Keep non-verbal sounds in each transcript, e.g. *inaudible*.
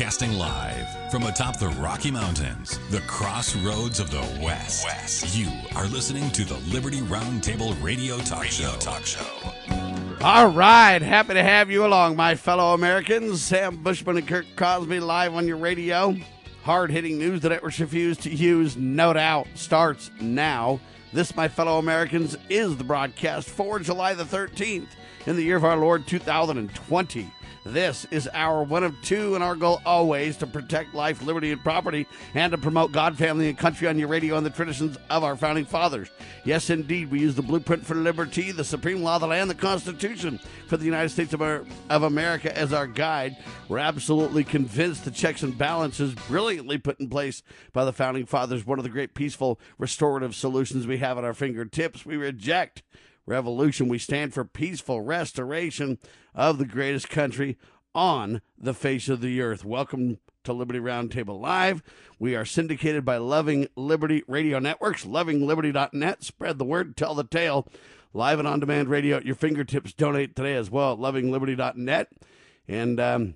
Broadcasting live from atop the Rocky Mountains, the crossroads of the West. West. You are listening to the Liberty Roundtable Radio Talk radio Show. Talk Show. All right, happy to have you along, my fellow Americans. Sam Bushman and Kirk Cosby live on your radio. Hard hitting news that networks refuse to use, no doubt, starts now. This, my fellow Americans, is the broadcast for July the 13th in the year of our Lord 2020. This is our one of two, and our goal always to protect life, liberty, and property, and to promote God, family, and country on your radio and the traditions of our founding fathers. Yes, indeed, we use the blueprint for liberty, the supreme law of the land, the Constitution for the United States of, our, of America as our guide. We're absolutely convinced the checks and balances brilliantly put in place by the founding fathers, one of the great peaceful restorative solutions we have at our fingertips. We reject revolution. We stand for peaceful restoration of the greatest country on the face of the earth. Welcome to Liberty Roundtable Live. We are syndicated by Loving Liberty Radio Networks, lovingliberty.net. Spread the word, tell the tale. Live and on demand radio at your fingertips. Donate today as well at lovingliberty.net. And um,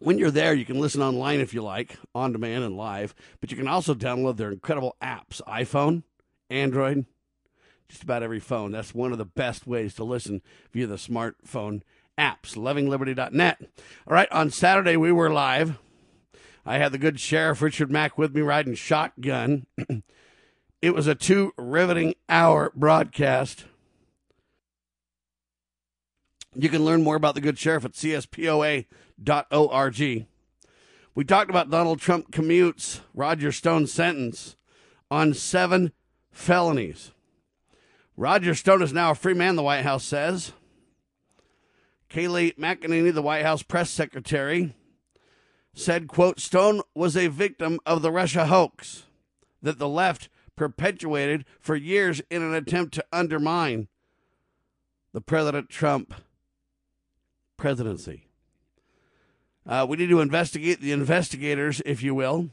when you're there, you can listen online if you like, on demand and live, but you can also download their incredible apps iPhone, Android, just about every phone. That's one of the best ways to listen via the smartphone apps. LovingLiberty.net. All right, on Saturday we were live. I had the good Sheriff Richard Mack with me riding shotgun. *clears throat* it was a two riveting hour broadcast. You can learn more about the good sheriff at cspoa.org. We talked about Donald Trump commutes Roger Stone's sentence on seven felonies. Roger Stone is now a free man, the White House says. Kayleigh McEnany, the White House press secretary, said, quote, Stone was a victim of the Russia hoax that the left perpetuated for years in an attempt to undermine the President Trump presidency. Uh, we need to investigate the investigators, if you will.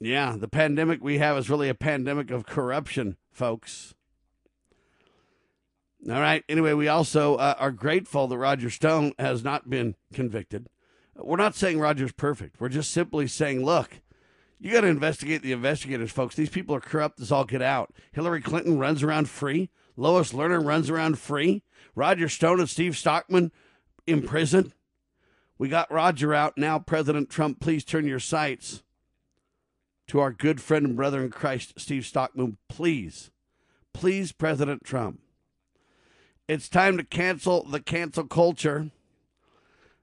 Yeah, the pandemic we have is really a pandemic of corruption, folks. All right. Anyway, we also uh, are grateful that Roger Stone has not been convicted. We're not saying Roger's perfect. We're just simply saying, look, you got to investigate the investigators, folks. These people are corrupt as all get out. Hillary Clinton runs around free. Lois Lerner runs around free. Roger Stone and Steve Stockman in prison. We got Roger out. Now, President Trump, please turn your sights to our good friend and brother in Christ, Steve Stockman, please, please, President Trump, it's time to cancel the cancel culture.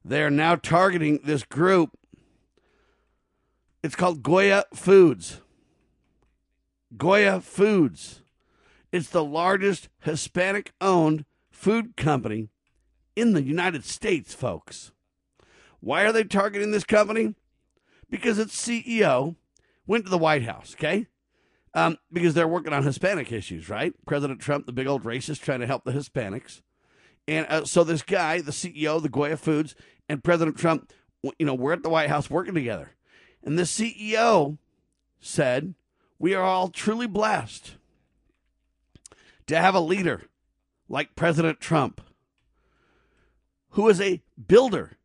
They are now targeting this group. It's called Goya Foods. Goya Foods. It's the largest Hispanic owned food company in the United States, folks. Why are they targeting this company? Because its CEO went to the White House, okay? Um, because they're working on Hispanic issues, right? President Trump, the big old racist, trying to help the Hispanics. And uh, so this guy, the CEO of the Goya Foods, and President Trump, you know, we're at the White House working together. And the CEO said, We are all truly blessed to have a leader like President Trump, who is a builder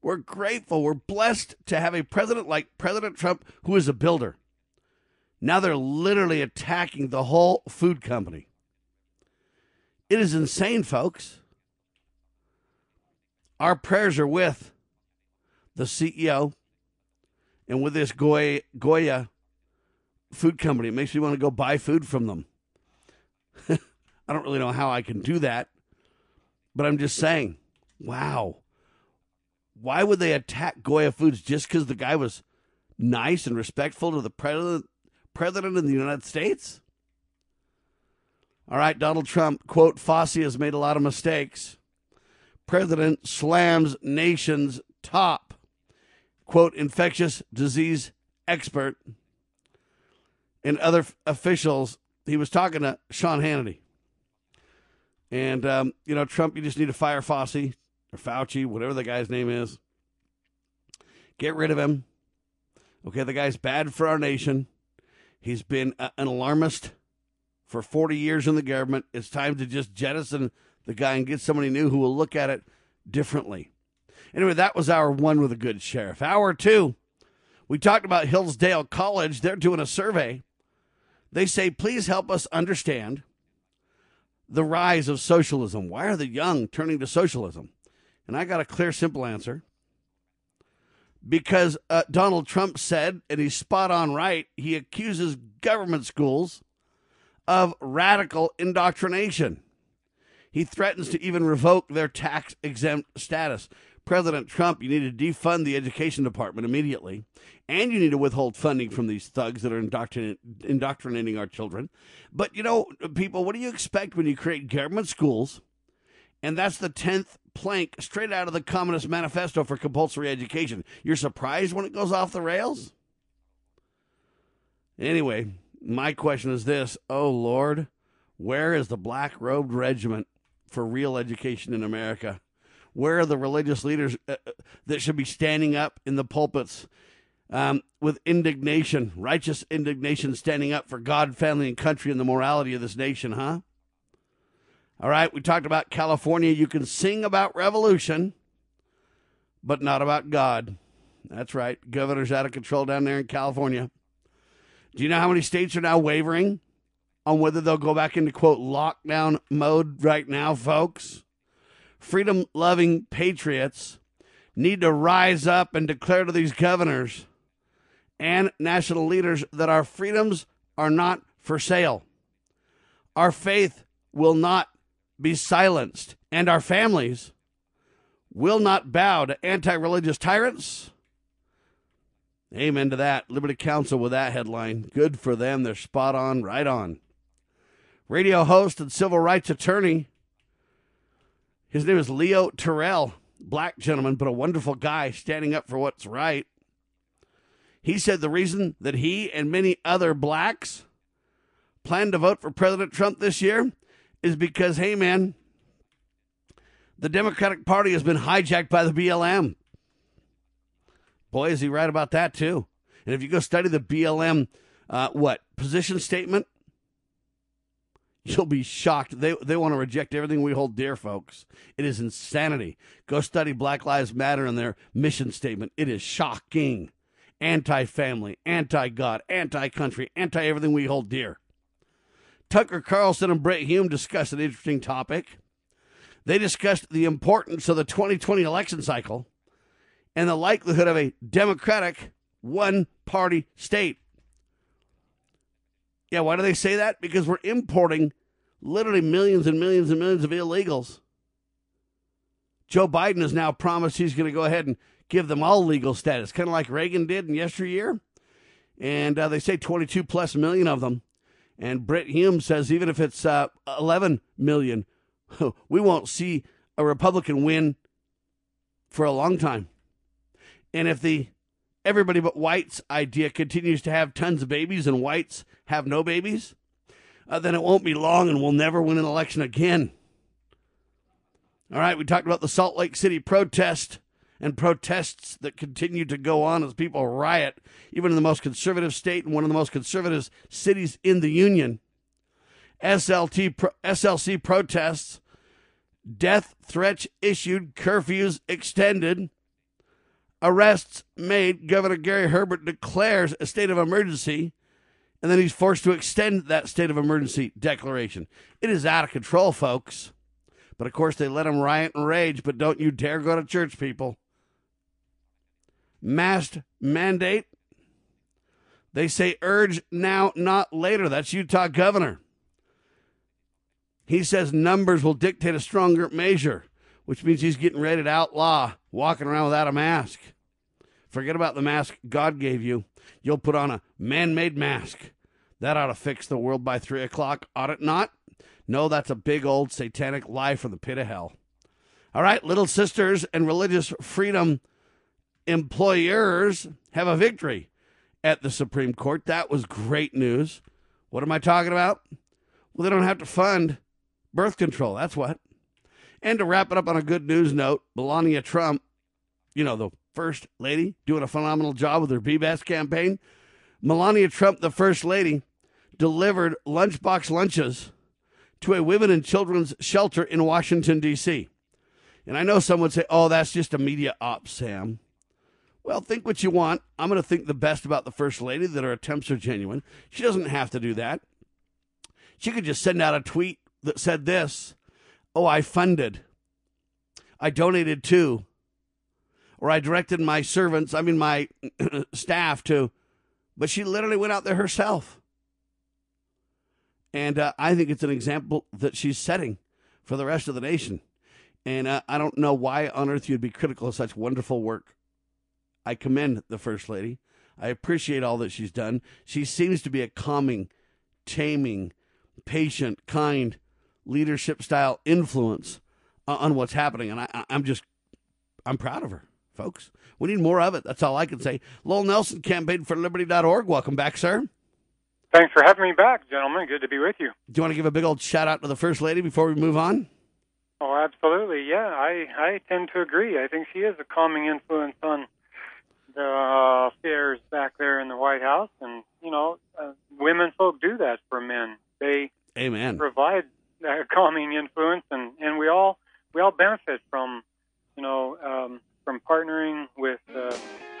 we're grateful. We're blessed to have a president like President Trump who is a builder. Now they're literally attacking the whole food company. It is insane, folks. Our prayers are with the CEO and with this Goya, food company. It makes me want to go buy food from them. *laughs* I don't really know how I can do that, but I'm just saying, wow why would they attack Goya Foods just because the guy was nice and respectful to the president, president of the United States? All right, Donald Trump, quote, Fauci has made a lot of mistakes. President slams nation's top, quote, infectious disease expert and other f- officials. He was talking to Sean Hannity. And, um, you know, Trump, you just need to fire Fauci or Fauci, whatever the guy's name is. Get rid of him. Okay, the guy's bad for our nation. He's been a, an alarmist for 40 years in the government. It's time to just jettison the guy and get somebody new who will look at it differently. Anyway, that was our one with a good sheriff. Hour two, we talked about Hillsdale College. They're doing a survey. They say, please help us understand the rise of socialism. Why are the young turning to socialism? And I got a clear, simple answer. Because uh, Donald Trump said, and he's spot on right, he accuses government schools of radical indoctrination. He threatens to even revoke their tax exempt status. President Trump, you need to defund the education department immediately, and you need to withhold funding from these thugs that are indoctrin- indoctrinating our children. But you know, people, what do you expect when you create government schools? And that's the 10th plank straight out of the Communist Manifesto for compulsory education. You're surprised when it goes off the rails? Anyway, my question is this Oh Lord, where is the black robed regiment for real education in America? Where are the religious leaders uh, uh, that should be standing up in the pulpits um, with indignation, righteous indignation, standing up for God, family, and country and the morality of this nation, huh? All right, we talked about California. You can sing about revolution, but not about God. That's right. Governor's out of control down there in California. Do you know how many states are now wavering on whether they'll go back into, quote, lockdown mode right now, folks? freedom loving patriots need to rise up and declare to these governors and national leaders that our freedoms are not for sale. Our faith will not be silenced, and our families will not bow to anti religious tyrants. Amen to that. Liberty Counsel with that headline. Good for them. They're spot on, right on. Radio host and civil rights attorney his name is Leo Terrell, black gentleman, but a wonderful guy standing up for what's right. He said the reason that he and many other blacks plan to vote for President Trump this year is because, hey, man, the Democratic Party has been hijacked by the BLM. Boy, is he right about that, too. And if you go study the BLM, uh, what, position statement, You'll be shocked. They they want to reject everything we hold dear, folks. It is insanity. Go study Black Lives Matter and their mission statement. It is shocking. Anti family, anti God, anti country, anti everything we hold dear. Tucker Carlson and Brit Hume discussed an interesting topic. They discussed the importance of the 2020 election cycle and the likelihood of a Democratic one party state. Yeah, why do they say that? Because we're importing literally millions and millions and millions of illegals. Joe Biden has now promised he's going to go ahead and give them all legal status, kind of like Reagan did in yesteryear. And uh, they say 22 plus million of them. And Brit Hume says even if it's uh, 11 million, *laughs* we won't see a Republican win for a long time. And if the everybody but whites idea continues to have tons of babies and whites have no babies, uh, then it won't be long and we'll never win an election again. All right, we talked about the Salt Lake City protest and protests that continue to go on as people riot, even in the most conservative state and one of the most conservative cities in the union. SLT, SLC protests, death threats issued, curfews extended, arrests made. Governor Gary Herbert declares a state of emergency and then he's forced to extend that state of emergency declaration. It is out of control, folks. But of course, they let him riot and rage, but don't you dare go to church, people. Masked mandate. They say urge now, not later. That's Utah governor. He says numbers will dictate a stronger measure, which means he's getting ready to outlaw walking around without a mask. Forget about the mask God gave you. You'll put on a man made mask. That ought to fix the world by three o'clock, ought it not? No, that's a big old satanic lie from the pit of hell. All right, little sisters and religious freedom employers have a victory at the Supreme Court. That was great news. What am I talking about? Well, they don't have to fund birth control. That's what. And to wrap it up on a good news note, Melania Trump, you know, the first lady, doing a phenomenal job with her Be Best campaign. Melania Trump, the first lady, delivered lunchbox lunches to a women and children's shelter in Washington, D.C. And I know some would say, oh, that's just a media op, Sam. Well, think what you want. I'm going to think the best about the First Lady, that her attempts are genuine. She doesn't have to do that. She could just send out a tweet that said this Oh, I funded. I donated to. Or I directed my servants, I mean, my *clears throat* staff to. But she literally went out there herself. And uh, I think it's an example that she's setting for the rest of the nation. And uh, I don't know why on earth you'd be critical of such wonderful work. I commend the First Lady. I appreciate all that she's done. She seems to be a calming, taming, patient, kind leadership style influence uh, on what's happening. And I, I'm just, I'm proud of her, folks. We need more of it. That's all I can say. Lowell Nelson, campaign for liberty.org. Welcome back, sir. Thanks for having me back, gentlemen. Good to be with you. Do you want to give a big old shout out to the First Lady before we move on? Oh, absolutely. Yeah, I, I tend to agree. I think she is a calming influence on the affairs back there in the White House. And, you know, uh, women folk do that for men. They Amen. provide a *laughs* calming influence, and, and we all we all benefit from, you know, um, from partnering with. Uh,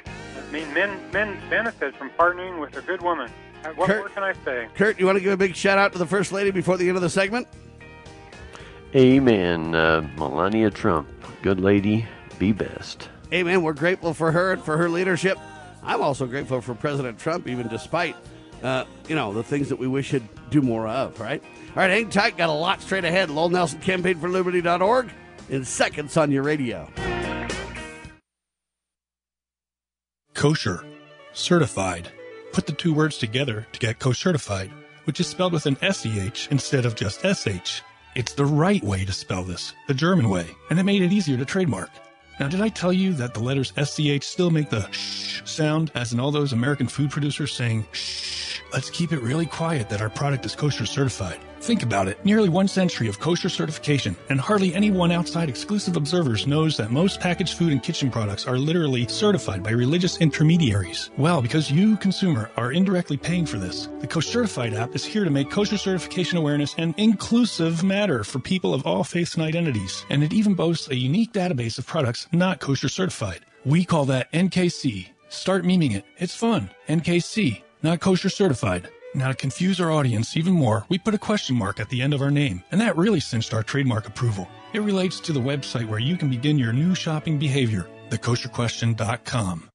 I mean, men men benefit from partnering with a good woman. Uh, What Kurt- more can I say? Kurt, you want to give a big shout out to the First Lady before the end of the segment? Amen. Uh, Melania Trump, good lady, be best. Amen. We're grateful for her and for her leadership. I'm also grateful for President Trump, even despite, uh, you know, the things that we wish he'd do more of, right? All right, hang tight. Got a lot straight ahead. Lowell Nelson, campaign for liberty.org in seconds on your radio. kosher, certified. Put the two words together to get co-certified, which is spelled with an SEH instead of just SH. It's the right way to spell this, the German way, and it made it easier to trademark. Now, did I tell you that the letters SCH still make the shh sound, as in all those American food producers saying, shh, let's keep it really quiet that our product is kosher certified? Think about it. Nearly one century of kosher certification, and hardly anyone outside exclusive observers knows that most packaged food and kitchen products are literally certified by religious intermediaries. Well, because you, consumer, are indirectly paying for this, the Kosher Certified app is here to make kosher certification awareness an inclusive matter for people of all faiths and identities. And it even boasts a unique database of products not kosher certified. We call that NKC. Start memeing it. It's fun. NKC, not kosher certified. Now, to confuse our audience even more, we put a question mark at the end of our name, and that really cinched our trademark approval. It relates to the website where you can begin your new shopping behavior, thekosherquestion.com.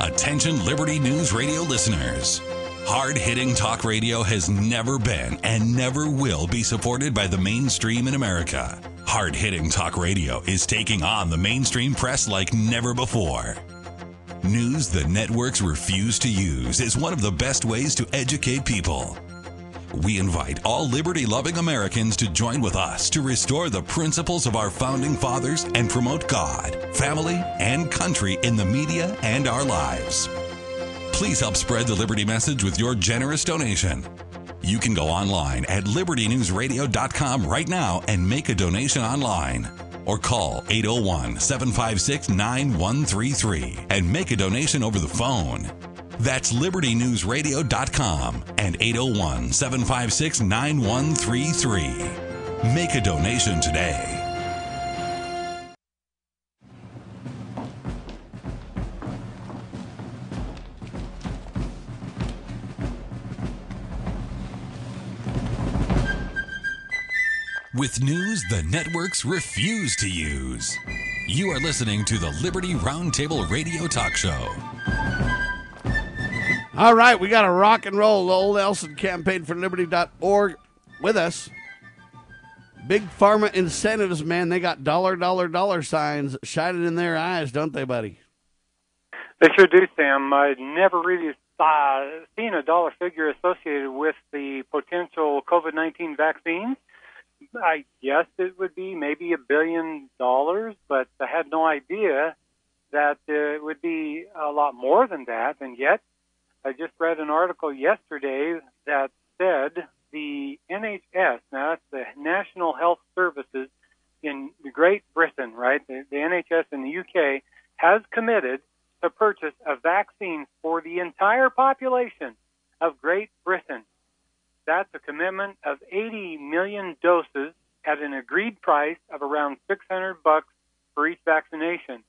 Attention Liberty News Radio listeners. Hard hitting talk radio has never been and never will be supported by the mainstream in America. Hard hitting talk radio is taking on the mainstream press like never before. News the networks refuse to use is one of the best ways to educate people. We invite all liberty loving Americans to join with us to restore the principles of our founding fathers and promote God, family, and country in the media and our lives. Please help spread the Liberty message with your generous donation. You can go online at libertynewsradio.com right now and make a donation online. Or call 801 756 9133 and make a donation over the phone. That's libertynewsradio.com and 801 756 9133. Make a donation today. With news the networks refuse to use. You are listening to the Liberty Roundtable Radio Talk Show. All right, we got a rock and roll the Lowell Nelson campaign for liberty.org with us. Big pharma incentives, man. They got dollar, dollar, dollar signs shining in their eyes, don't they, buddy? They sure do, Sam. I'd never really uh, seen a dollar figure associated with the potential COVID 19 vaccines. I guess it would be maybe a billion dollars, but I had no idea that uh, it would be a lot more than that. And yet, I just read an article yesterday that said the NHS, now that's the National Health Services in Great Britain, right? The, the NHS in the UK has committed to purchase a vaccine for the entire population of Great Britain. That's a commitment of 80 million doses at an agreed price of around 600 bucks for each vaccination.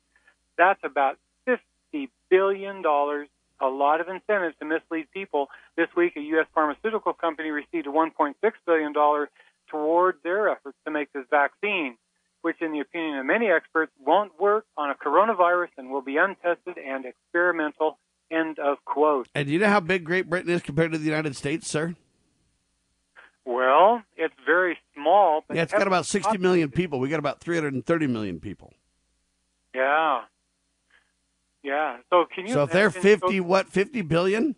That's about 50 billion dollars. A lot of incentives to mislead people. This week, a U.S. pharmaceutical company received a 1.6 billion dollar toward their efforts to make this vaccine, which, in the opinion of many experts, won't work on a coronavirus and will be untested and experimental. End of quote. And do you know how big Great Britain is compared to the United States, sir? Well, it's very small. But Yeah, it's got about 60 million people. We got about 330 million people. Yeah. Yeah. So can you? So if they're imagine- 50, what, 50 billion?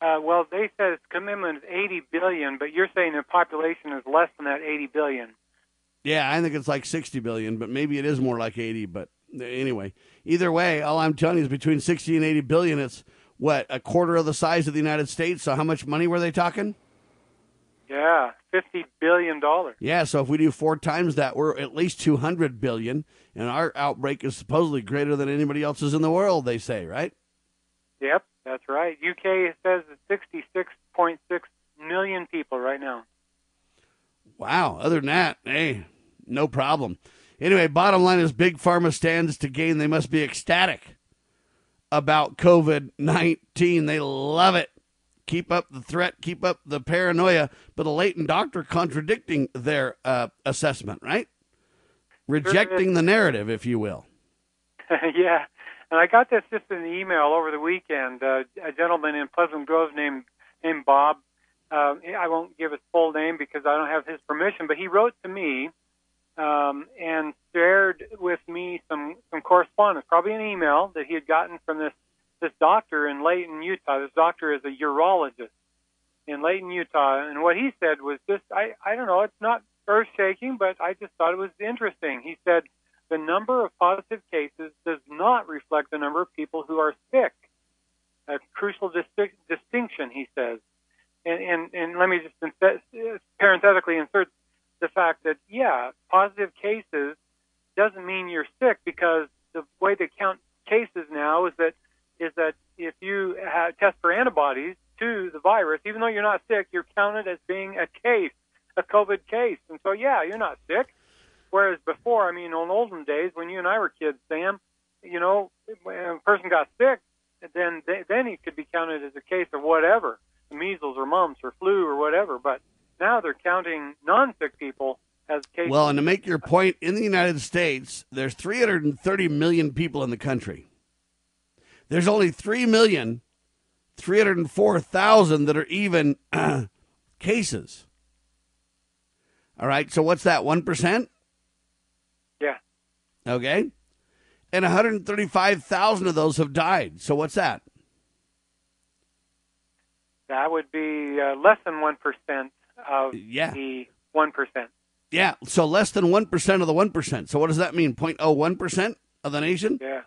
Uh, well, they said its commitment is 80 billion, but you're saying the population is less than that 80 billion. Yeah, I think it's like 60 billion, but maybe it is more like 80. But anyway, either way, all I'm telling you is between 60 and 80 billion, it's what, a quarter of the size of the United States? So how much money were they talking? Yeah, 50 billion dollars. Yeah, so if we do four times that, we're at least 200 billion, and our outbreak is supposedly greater than anybody else's in the world, they say, right? Yep, that's right. UK says it's 66.6 million people right now. Wow. Other than that, hey, no problem. Anyway, bottom line is Big Pharma stands to gain. They must be ecstatic about COVID 19. They love it. Keep up the threat, keep up the paranoia, but a Layton doctor contradicting their uh, assessment, right? Rejecting the narrative, if you will. *laughs* yeah, and I got this just in an email over the weekend. Uh, a gentleman in Pleasant Grove named named Bob. Uh, I won't give his full name because I don't have his permission, but he wrote to me um, and shared with me some some correspondence, probably an email that he had gotten from this this doctor in Layton, Utah. This doctor is a urologist in Layton, Utah, and what he said was just I I don't know, it's not earth shaking, but I just thought it was interesting. He said the number of positive cases does not reflect the number of people who are sick. A crucial dis- distinction, he says. And, and, and let me just inse- parenthetically insert the fact that, yeah, positive cases doesn't mean you're sick because the way they count cases now is that is that if you have, test for antibodies to the virus, even though you're not sick, you're counted as being a case, a COVID case. And so, yeah, you're not sick. Whereas before, I mean, in olden days, when you and I were kids, Sam, you know, when a person got sick, then then he could be counted as a case of whatever, measles or mumps or flu or whatever. But now they're counting non-sick people as cases. Well, and to make your point, in the United States, there's 330 million people in the country. There's only 3 million, 304,000 that are even uh, *clears throat* cases. All right, so what's that, 1%? yeah, Okay. And 135,000 of those have died. So what's that? that would be uh, less than one percent of Yeah. the one percent. Yeah, so less than 1% of the 1%. So what does that mean? 0.01% of the nation? Yeah,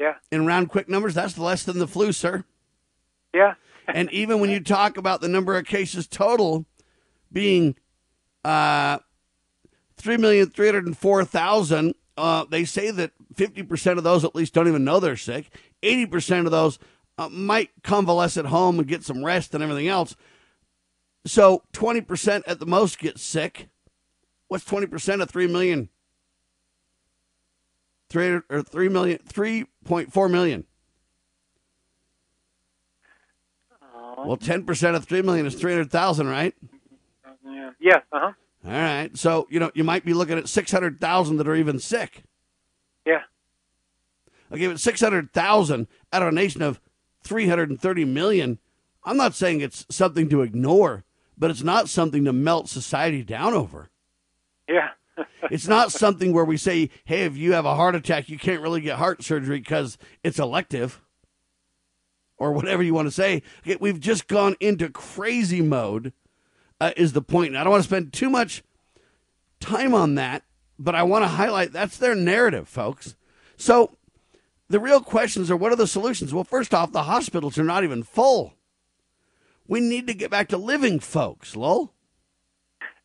yeah, In round quick numbers, that's less than the flu, sir. yeah. *laughs* and even when you talk about the number of cases total being uh, 3,304,000, uh, they say that 50% of those at least don't even know they're sick. 80% of those uh, might convalesce at home and get some rest and everything else. So 20% at the most get sick. What's 20% of 3 million? 3 or 3 million 3.4 million. Well, 10% of 3 million is 300,000, right? yeah. Yes. Uh huh. All right. So, you know, you might be looking at 600,000 that are even sick. Yeah. I Okay, but 600,000 out of a nation of 330 million, I'm not saying it's something to ignore, but it's not something to melt society down over. Yeah. It's not something where we say, hey, if you have a heart attack, you can't really get heart surgery because it's elective or whatever you want to say. We've just gone into crazy mode, uh, is the point. And I don't want to spend too much time on that, but I want to highlight that's their narrative, folks. So the real questions are what are the solutions? Well, first off, the hospitals are not even full. We need to get back to living, folks, lol.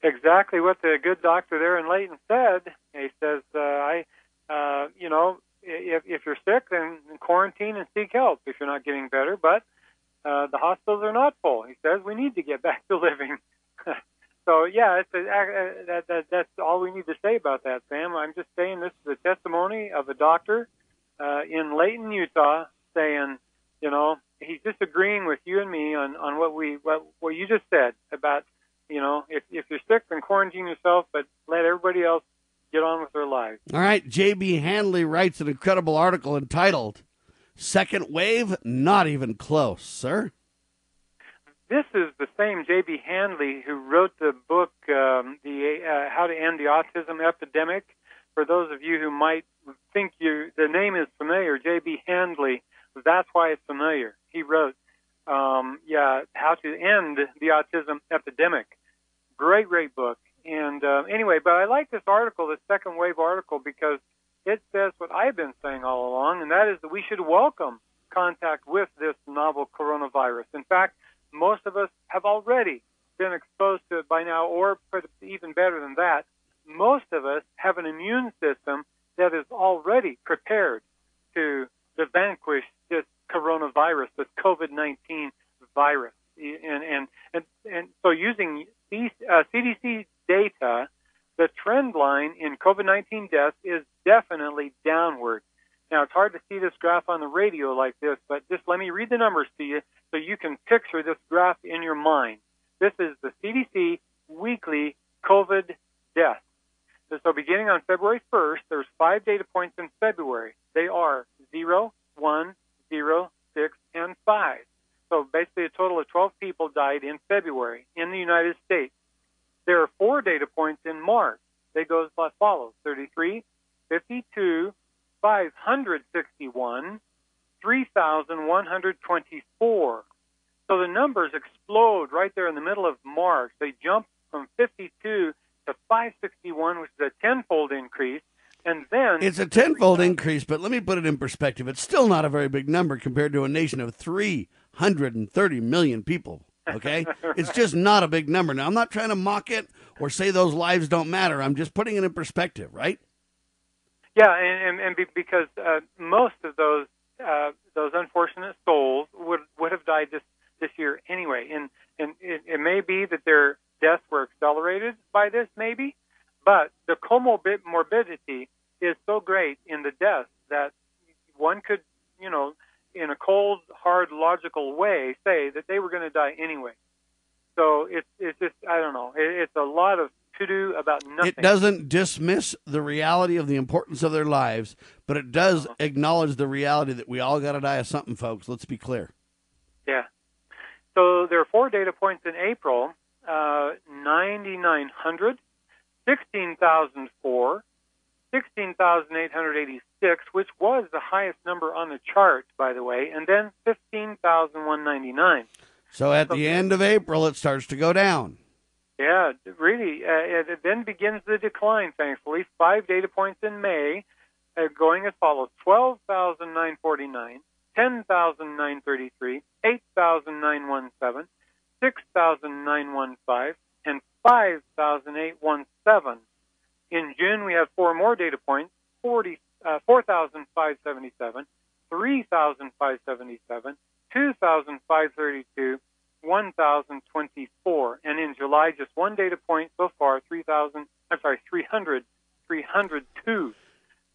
Exactly what the good doctor there in Layton said. He says, uh, "I, uh, you know, if if you're sick, then quarantine and seek help if you're not getting better." But uh, the hospitals are not full. He says we need to get *laughs* back to living. *laughs* so yeah, it's a, uh, that, that that's all we need to say about that, Sam. I'm just saying this is a testimony of a doctor uh, in Layton, Utah, saying, you know, he's disagreeing with you and me on on what we what what you just said about, you know, if if you're sick, then quarantine yourself, but let everybody else get on with their lives. All right, J.B. Handley writes an incredible article entitled "Second Wave, Not Even Close," sir. This is the same J.B. Handley who wrote the book, um, the uh, How to End the Autism Epidemic. For those of you who might think you the name is familiar, J.B. Handley, that's why it's familiar. He wrote, um, yeah, How to End the Autism Epidemic. Great, great book. And uh, anyway, but I like this article, this second wave article, because it says what I've been saying all along, and that is that we should welcome contact with this novel coronavirus. In fact, most of us have already been exposed to it by now, or even better than that, most of us have an immune system that is already prepared to, to vanquish this coronavirus, this COVID-19 virus. And, and, and, and so using CDC uh, data, the trend line in COVID-19 deaths is definitely downward. Now, it's hard to see this graph on the radio like this, but just let me read the numbers to you so you can picture this graph in your mind. This is the CDC weekly COVID deaths. So beginning on February 1st, there's five data points in February. They are 0, 1, 0, 6, and 5. So basically a total of 12 people died in February in the United States. There are four data points in March. They go as follows 33, 52, 561, 3,124. So the numbers explode right there in the middle of March. They jump from 52 to 561, which is a tenfold increase. And then it's a tenfold increase, but let me put it in perspective. It's still not a very big number compared to a nation of 330 million people. Okay, it's just not a big number. Now, I'm not trying to mock it or say those lives don't matter. I'm just putting it in perspective, right? Yeah, and and, and be, because uh, most of those uh, those unfortunate souls would would have died this this year anyway, and and it, it may be that their deaths were accelerated by this, maybe, but the comorbidity is so great in the deaths that one could, you know, in a cold, hard, logical way, say that they were going to die anyway. So it's it's just I don't know. It, it's a lot of to do about nothing. It doesn't dismiss the reality of the importance of their lives, but it does uh-huh. acknowledge the reality that we all got to die of something, folks. Let's be clear. Yeah. So there are four data points in April: uh, 9,900, 16,004, 16,886, which was the highest number on the chart, by the way, and then 15,199. So at so, the end of April, it starts to go down. Yeah, really. Uh, it then begins the decline, thankfully. Five data points in May, uh, going as follows 12,949, 10,933, 8,917, 6,915, and 5,817. In June, we have four more data points 40, uh, 4,577, 3,577, 2,532, 1,024. And in July, just one data point so far, 3,000, I'm sorry, 300, 302.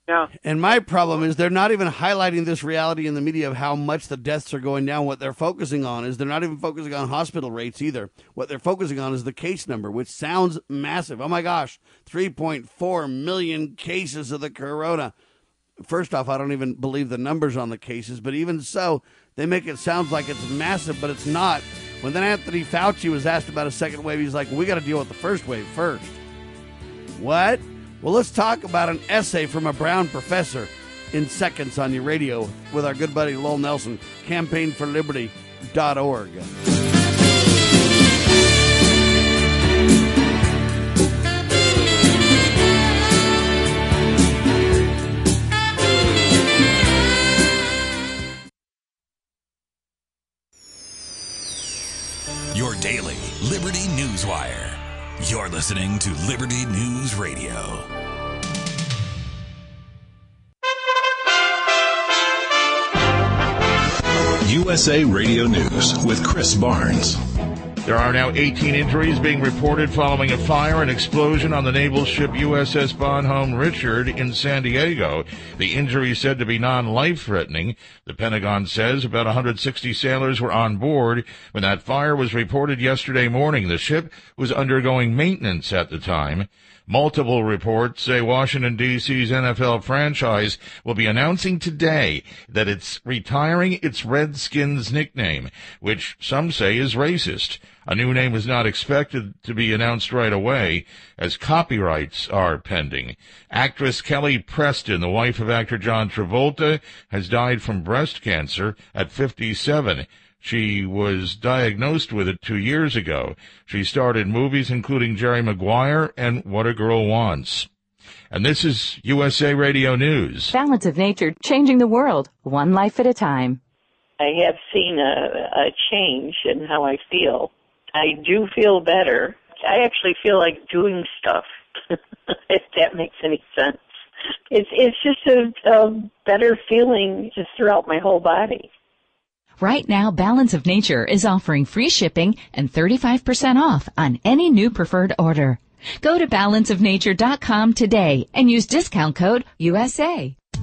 Now, and my problem is they're not even highlighting this reality in the media of how much the deaths are going down. What they're focusing on is they're not even focusing on hospital rates either. What they're focusing on is the case number, which sounds massive. Oh my gosh, 3.4 million cases of the corona. First off, I don't even believe the numbers on the cases, but even so, they make it sound like it's massive, but it's not. When then Anthony Fauci was asked about a second wave, he's like, we got to deal with the first wave first. What? Well, let's talk about an essay from a Brown professor in seconds on your radio with our good buddy Lowell Nelson, campaignforliberty.org. Your daily Liberty News Wire. You're listening to Liberty News Radio. USA Radio News with Chris Barnes. There are now 18 injuries being reported following a fire and explosion on the naval ship USS Bonhomme Richard in San Diego. The injury said to be non-life threatening. The Pentagon says about 160 sailors were on board when that fire was reported yesterday morning. The ship was undergoing maintenance at the time. Multiple reports say Washington DC's NFL franchise will be announcing today that it's retiring its Redskins nickname, which some say is racist. A new name is not expected to be announced right away as copyrights are pending. Actress Kelly Preston, the wife of actor John Travolta, has died from breast cancer at 57. She was diagnosed with it two years ago. She starred in movies including Jerry Maguire and What a Girl Wants. And this is USA Radio News. Balance of Nature, changing the world, one life at a time. I have seen a, a change in how I feel. I do feel better. I actually feel like doing stuff, *laughs* if that makes any sense. It's it's just a, a better feeling just throughout my whole body. Right now, Balance of Nature is offering free shipping and 35% off on any new preferred order. Go to balanceofnature.com today and use discount code USA.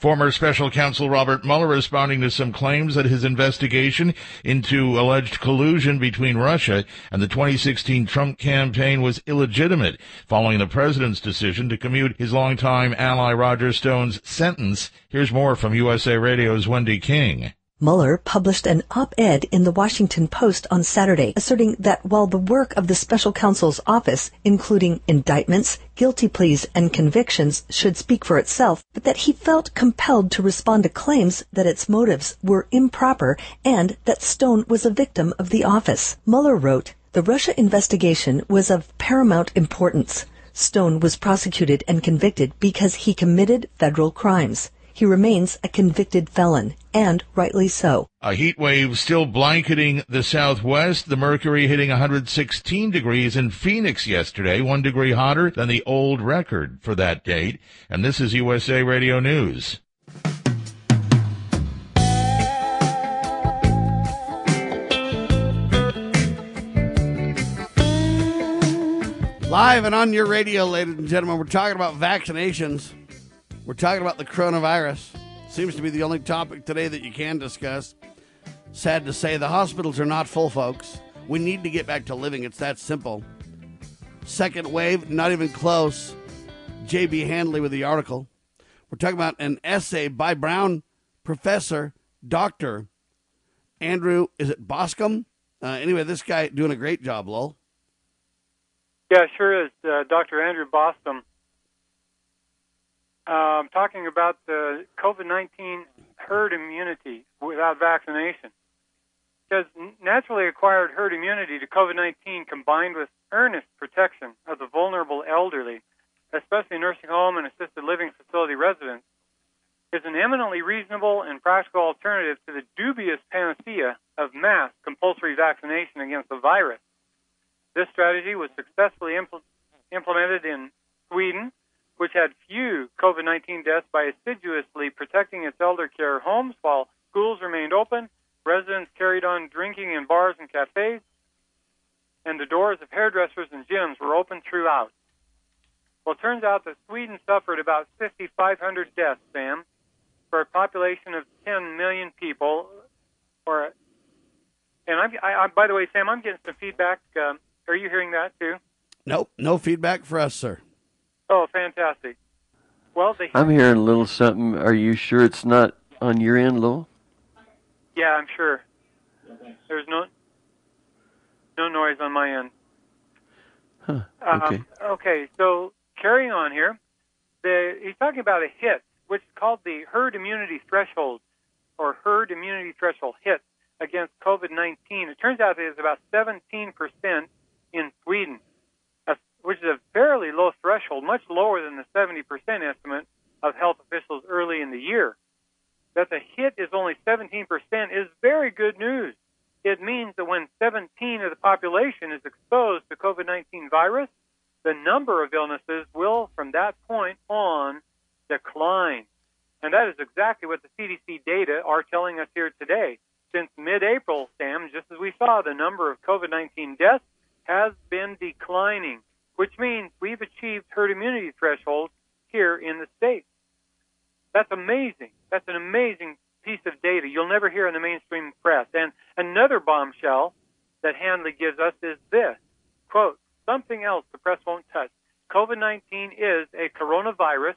Former special counsel Robert Mueller responding to some claims that his investigation into alleged collusion between Russia and the 2016 Trump campaign was illegitimate following the president's decision to commute his longtime ally Roger Stone's sentence. Here's more from USA Radio's Wendy King. Mueller published an op-ed in the Washington Post on Saturday asserting that while the work of the special counsel's office, including indictments, guilty pleas, and convictions, should speak for itself, but that he felt compelled to respond to claims that its motives were improper and that Stone was a victim of the office. Mueller wrote, the Russia investigation was of paramount importance. Stone was prosecuted and convicted because he committed federal crimes. He remains a convicted felon, and rightly so. A heat wave still blanketing the southwest. The mercury hitting 116 degrees in Phoenix yesterday, one degree hotter than the old record for that date. And this is USA Radio News. Live and on your radio, ladies and gentlemen, we're talking about vaccinations. We're talking about the coronavirus. Seems to be the only topic today that you can discuss. Sad to say, the hospitals are not full, folks. We need to get back to living. It's that simple. Second wave, not even close. J.B. Handley with the article. We're talking about an essay by Brown professor, Dr. Andrew, is it Bostom? Uh, anyway, this guy doing a great job, Lowell. Yeah, sure is. Uh, Dr. Andrew Bostom um, talking about the COVID 19 herd immunity without vaccination. Because naturally acquired herd immunity to COVID 19 combined with earnest protection of the vulnerable elderly, especially nursing home and assisted living facility residents, is an eminently reasonable and practical alternative to the dubious panacea of mass compulsory vaccination against the virus. This strategy was successfully impl- implemented in Sweden, which had few COVID 19 deaths by assiduously protecting its elder care homes while schools remained open, residents carried on drinking in bars and cafes, and the doors of hairdressers and gyms were open throughout. Well, it turns out that Sweden suffered about 5,500 deaths, Sam, for a population of 10 million people. Or, and I'm, I, I, by the way, Sam, I'm getting some feedback. Um, are you hearing that too? Nope, no feedback for us, sir. Oh, fantastic. Well, they. I'm hearing a little something. Are you sure it's not on your end, Lowell? Yeah, I'm sure. There's no no noise on my end. Huh. Okay. Um, okay. So carrying on here, the, he's talking about a hit, which is called the herd immunity threshold, or herd immunity threshold hit, against COVID 19. It turns out that it's about 17% in Sweden, which is a fairly low threshold, much lower than the 70% estimate of health officials early in the year. That the hit is only 17% is very good news. It means that when 17 of the population is exposed to COVID 19 virus, the number of illnesses will, from that point on, decline. And that is exactly what the CDC data are telling us here today. Since mid April, Sam, just as we saw, the number of COVID 19 deaths has been declining, which means we've achieved herd immunity thresholds here in the state. That's amazing. That's an amazing piece of data you'll never hear in the mainstream press. And another bombshell that Handley gives us is this quote, something else the press won't touch. COVID 19 is a coronavirus,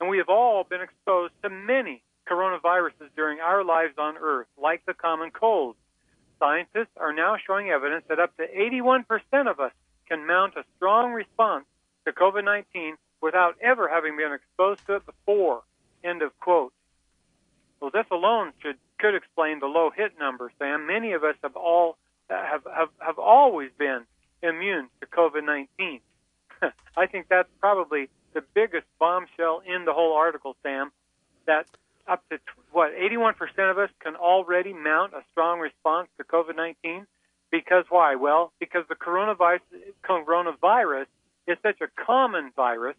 and we have all been exposed to many coronaviruses during our lives on Earth, like the common cold. Scientists are now showing evidence that up to 81% of us can mount a strong response to COVID 19 without ever having been exposed to it before. End of quote. Well, this alone should could explain the low hit number, Sam. Many of us have all have have, have always been immune to COVID-19. *laughs* I think that's probably the biggest bombshell in the whole article, Sam. That up to what 81% of us can already mount a strong response to COVID-19. Because why? Well, because the coronavirus coronavirus is such a common virus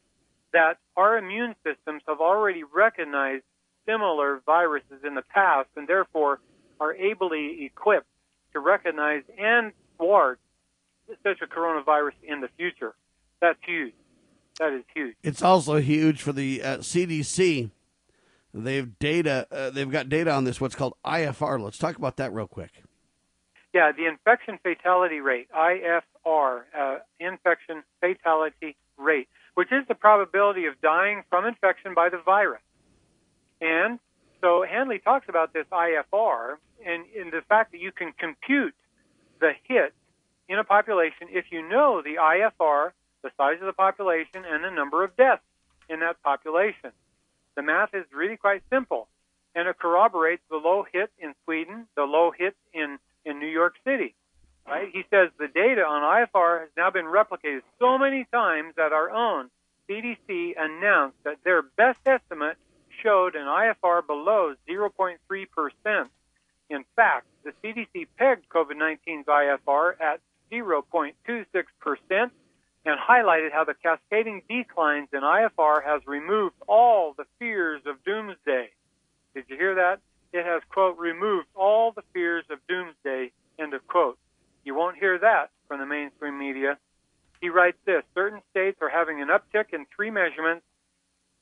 that our immune systems have already recognized similar viruses in the past and therefore are ably equipped to recognize and thwart such a coronavirus in the future. That's huge. That is huge. It's also huge for the uh, CDC. They've data. Uh, they've got data on this. What's called IFR. Let's talk about that real quick. Yeah, the infection fatality rate, IFR, uh, infection fatality rate, which is the probability of dying from infection by the virus. And so Handley talks about this IFR and in the fact that you can compute the hit in a population if you know the IFR, the size of the population, and the number of deaths in that population. The math is really quite simple, and it corroborates the low hit in Sweden, the low hit in, in New York City. Right? He says the data on IFR has now been replicated so many times that our own CDC announced that their best estimate showed an IFR below 0.3%. In fact, the CDC pegged COVID 19's IFR at 0.26% and highlighted how the cascading declines in IFR has removed all the fears of doomsday. Did you hear that? It has, quote, removed all the fears of doomsday, end of quote. You won't hear that from the mainstream media. He writes this certain states are having an uptick in three measurements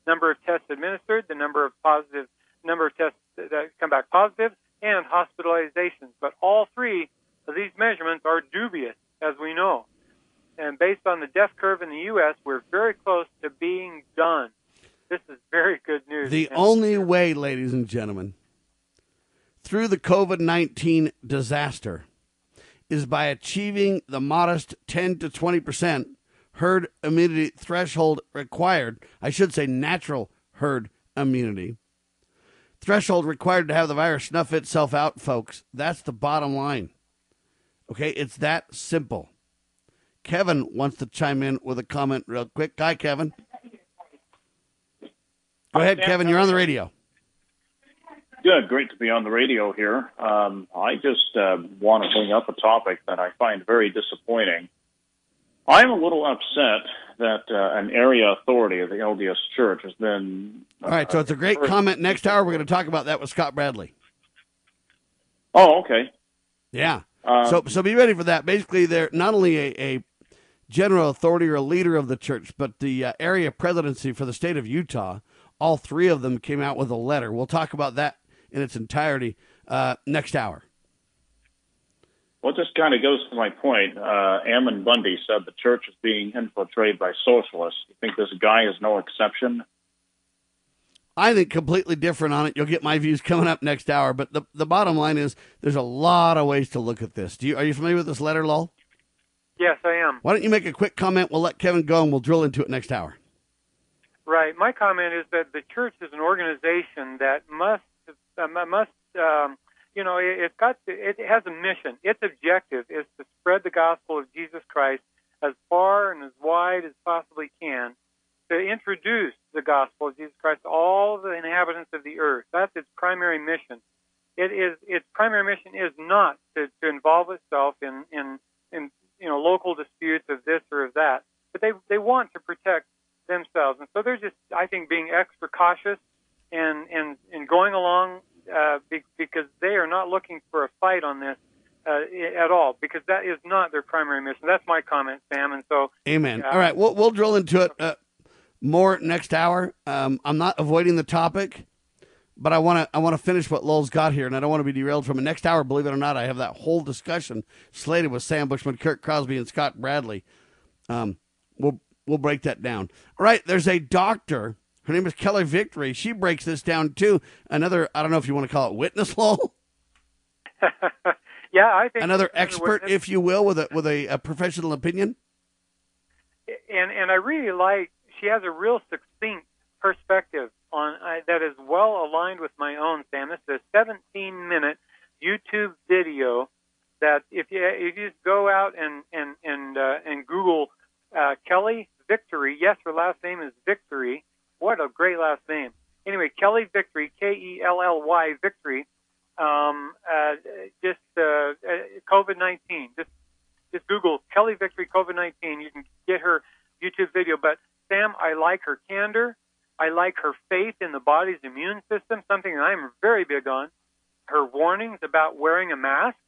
number of tests administered, the number of positive number of tests that come back positive, and hospitalizations. But all three of these measurements are dubious, as we know. And based on the death curve in the U.S., we're very close to being done. This is very good news. The only way, ladies and gentlemen, through the COVID 19 disaster is by achieving the modest 10 to 20 percent herd immunity threshold required. I should say natural herd immunity. Threshold required to have the virus snuff itself out, folks. That's the bottom line. Okay, it's that simple. Kevin wants to chime in with a comment real quick. Hi, Kevin. Go ahead, Kevin. You're on the radio. Good. Great to be on the radio here. Um, I just uh, want to bring up a topic that I find very disappointing I'm a little upset that uh, an area authority of the LDS Church has been. Uh, All right, so it's a great comment. Next hour, we're going to talk about that with Scott Bradley. Oh, okay. Yeah. Um, so, so be ready for that. Basically, they're not only a, a general authority or a leader of the church, but the uh, area presidency for the state of Utah. All three of them came out with a letter. We'll talk about that in its entirety uh, next hour. Well, this kind of goes to my point. Uh, Ammon Bundy said the church is being infiltrated by socialists. You think this guy is no exception? I think completely different on it. You'll get my views coming up next hour. But the the bottom line is, there's a lot of ways to look at this. Do you are you familiar with this letter, Lowell? Yes, I am. Why don't you make a quick comment? We'll let Kevin go, and we'll drill into it next hour. Right. My comment is that the church is an organization that must uh, must um, you know, it, it's got to, it has a mission. Its objective is to spread the gospel of Jesus Christ as far and as wide as possibly can to introduce the gospel of Jesus Christ to all the inhabitants of the earth. That's its primary mission. It is its primary mission is not to, to involve itself in, in in you know local disputes of this or of that, but they they want to protect themselves, and so they're just I think being extra cautious and and and going along uh, be, because they are not looking for a fight on this uh, at all because that is not their primary mission. That's my comment, Sam. And so, Amen. Uh, all right, we'll we'll drill into it uh, more next hour. Um, I'm not avoiding the topic, but I want to I want to finish what Lowell's got here, and I don't want to be derailed from it. Next hour, believe it or not, I have that whole discussion slated with Sam Bushman, Kurt Crosby, and Scott Bradley. Um, we'll we'll break that down. All right, there's a doctor. Her name is Kelly Victory. She breaks this down too. Another I don't know if you want to call it witness law. *laughs* *laughs* yeah, I think another expert, if you will, with a with a, a professional opinion. And and I really like she has a real succinct perspective on uh, that is well aligned with my own. Sam, this is a 17 minute YouTube video that if you if you just go out and and and uh, and Google uh, Kelly Victory, yes, her last name is Victory. What a great last name. Anyway, Kelly Victory, K E L L Y Victory. Um, uh, just uh, uh COVID 19. Just just Google Kelly Victory COVID 19. You can get her YouTube video. But Sam, I like her candor. I like her faith in the body's immune system, something that I'm very big on. Her warnings about wearing a mask,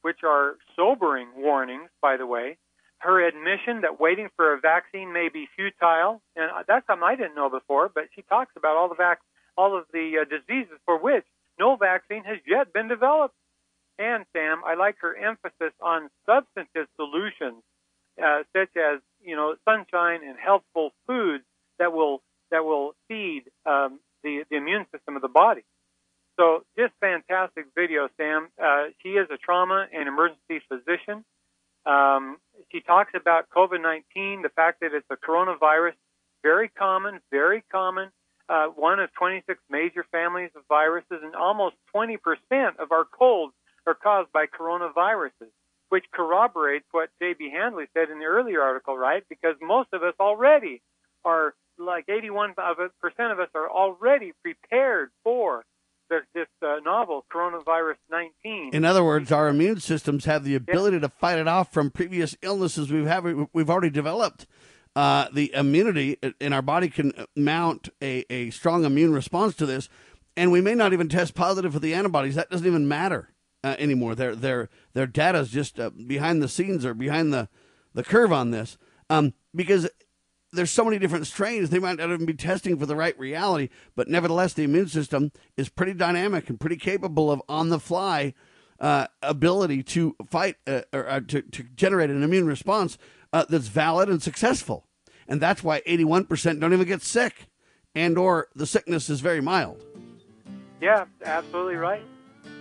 which are sobering warnings, by the way. Her admission that waiting for a vaccine may be futile, and that's something I didn't know before. But she talks about all the vac- all of the uh, diseases for which no vaccine has yet been developed. And Sam, I like her emphasis on substantive solutions, uh, such as you know sunshine and healthful foods that will that will feed um, the, the immune system of the body. So just fantastic video, Sam. Uh, she is a trauma and emergency physician. Um, she talks about COVID-19, the fact that it's a coronavirus, very common, very common. Uh, one of 26 major families of viruses, and almost 20% of our colds are caused by coronaviruses, which corroborates what J.B. Handley said in the earlier article, right? Because most of us already are like 81% of us are already prepared for this, this uh, novel coronavirus 19. In other words, our immune systems have the ability yeah. to fight it off from previous illnesses we've have we've already developed. Uh, the immunity in our body can mount a, a strong immune response to this, and we may not even test positive for the antibodies. That doesn't even matter uh, anymore. Their their their data is just uh, behind the scenes or behind the the curve on this, um, because there's so many different strains, they might not even be testing for the right reality. But nevertheless, the immune system is pretty dynamic and pretty capable of on the fly uh, ability to fight uh, or uh, to, to generate an immune response uh, that's valid and successful. And that's why 81% don't even get sick and or the sickness is very mild. Yeah, absolutely right.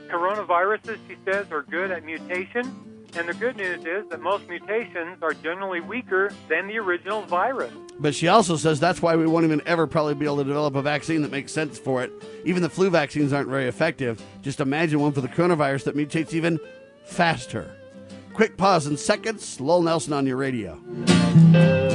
Coronaviruses, she says, are good at mutation and the good news is that most mutations are generally weaker than the original virus. But she also says that's why we won't even ever probably be able to develop a vaccine that makes sense for it. Even the flu vaccines aren't very effective. Just imagine one for the coronavirus that mutates even faster. Quick pause in seconds. Lowell Nelson on your radio.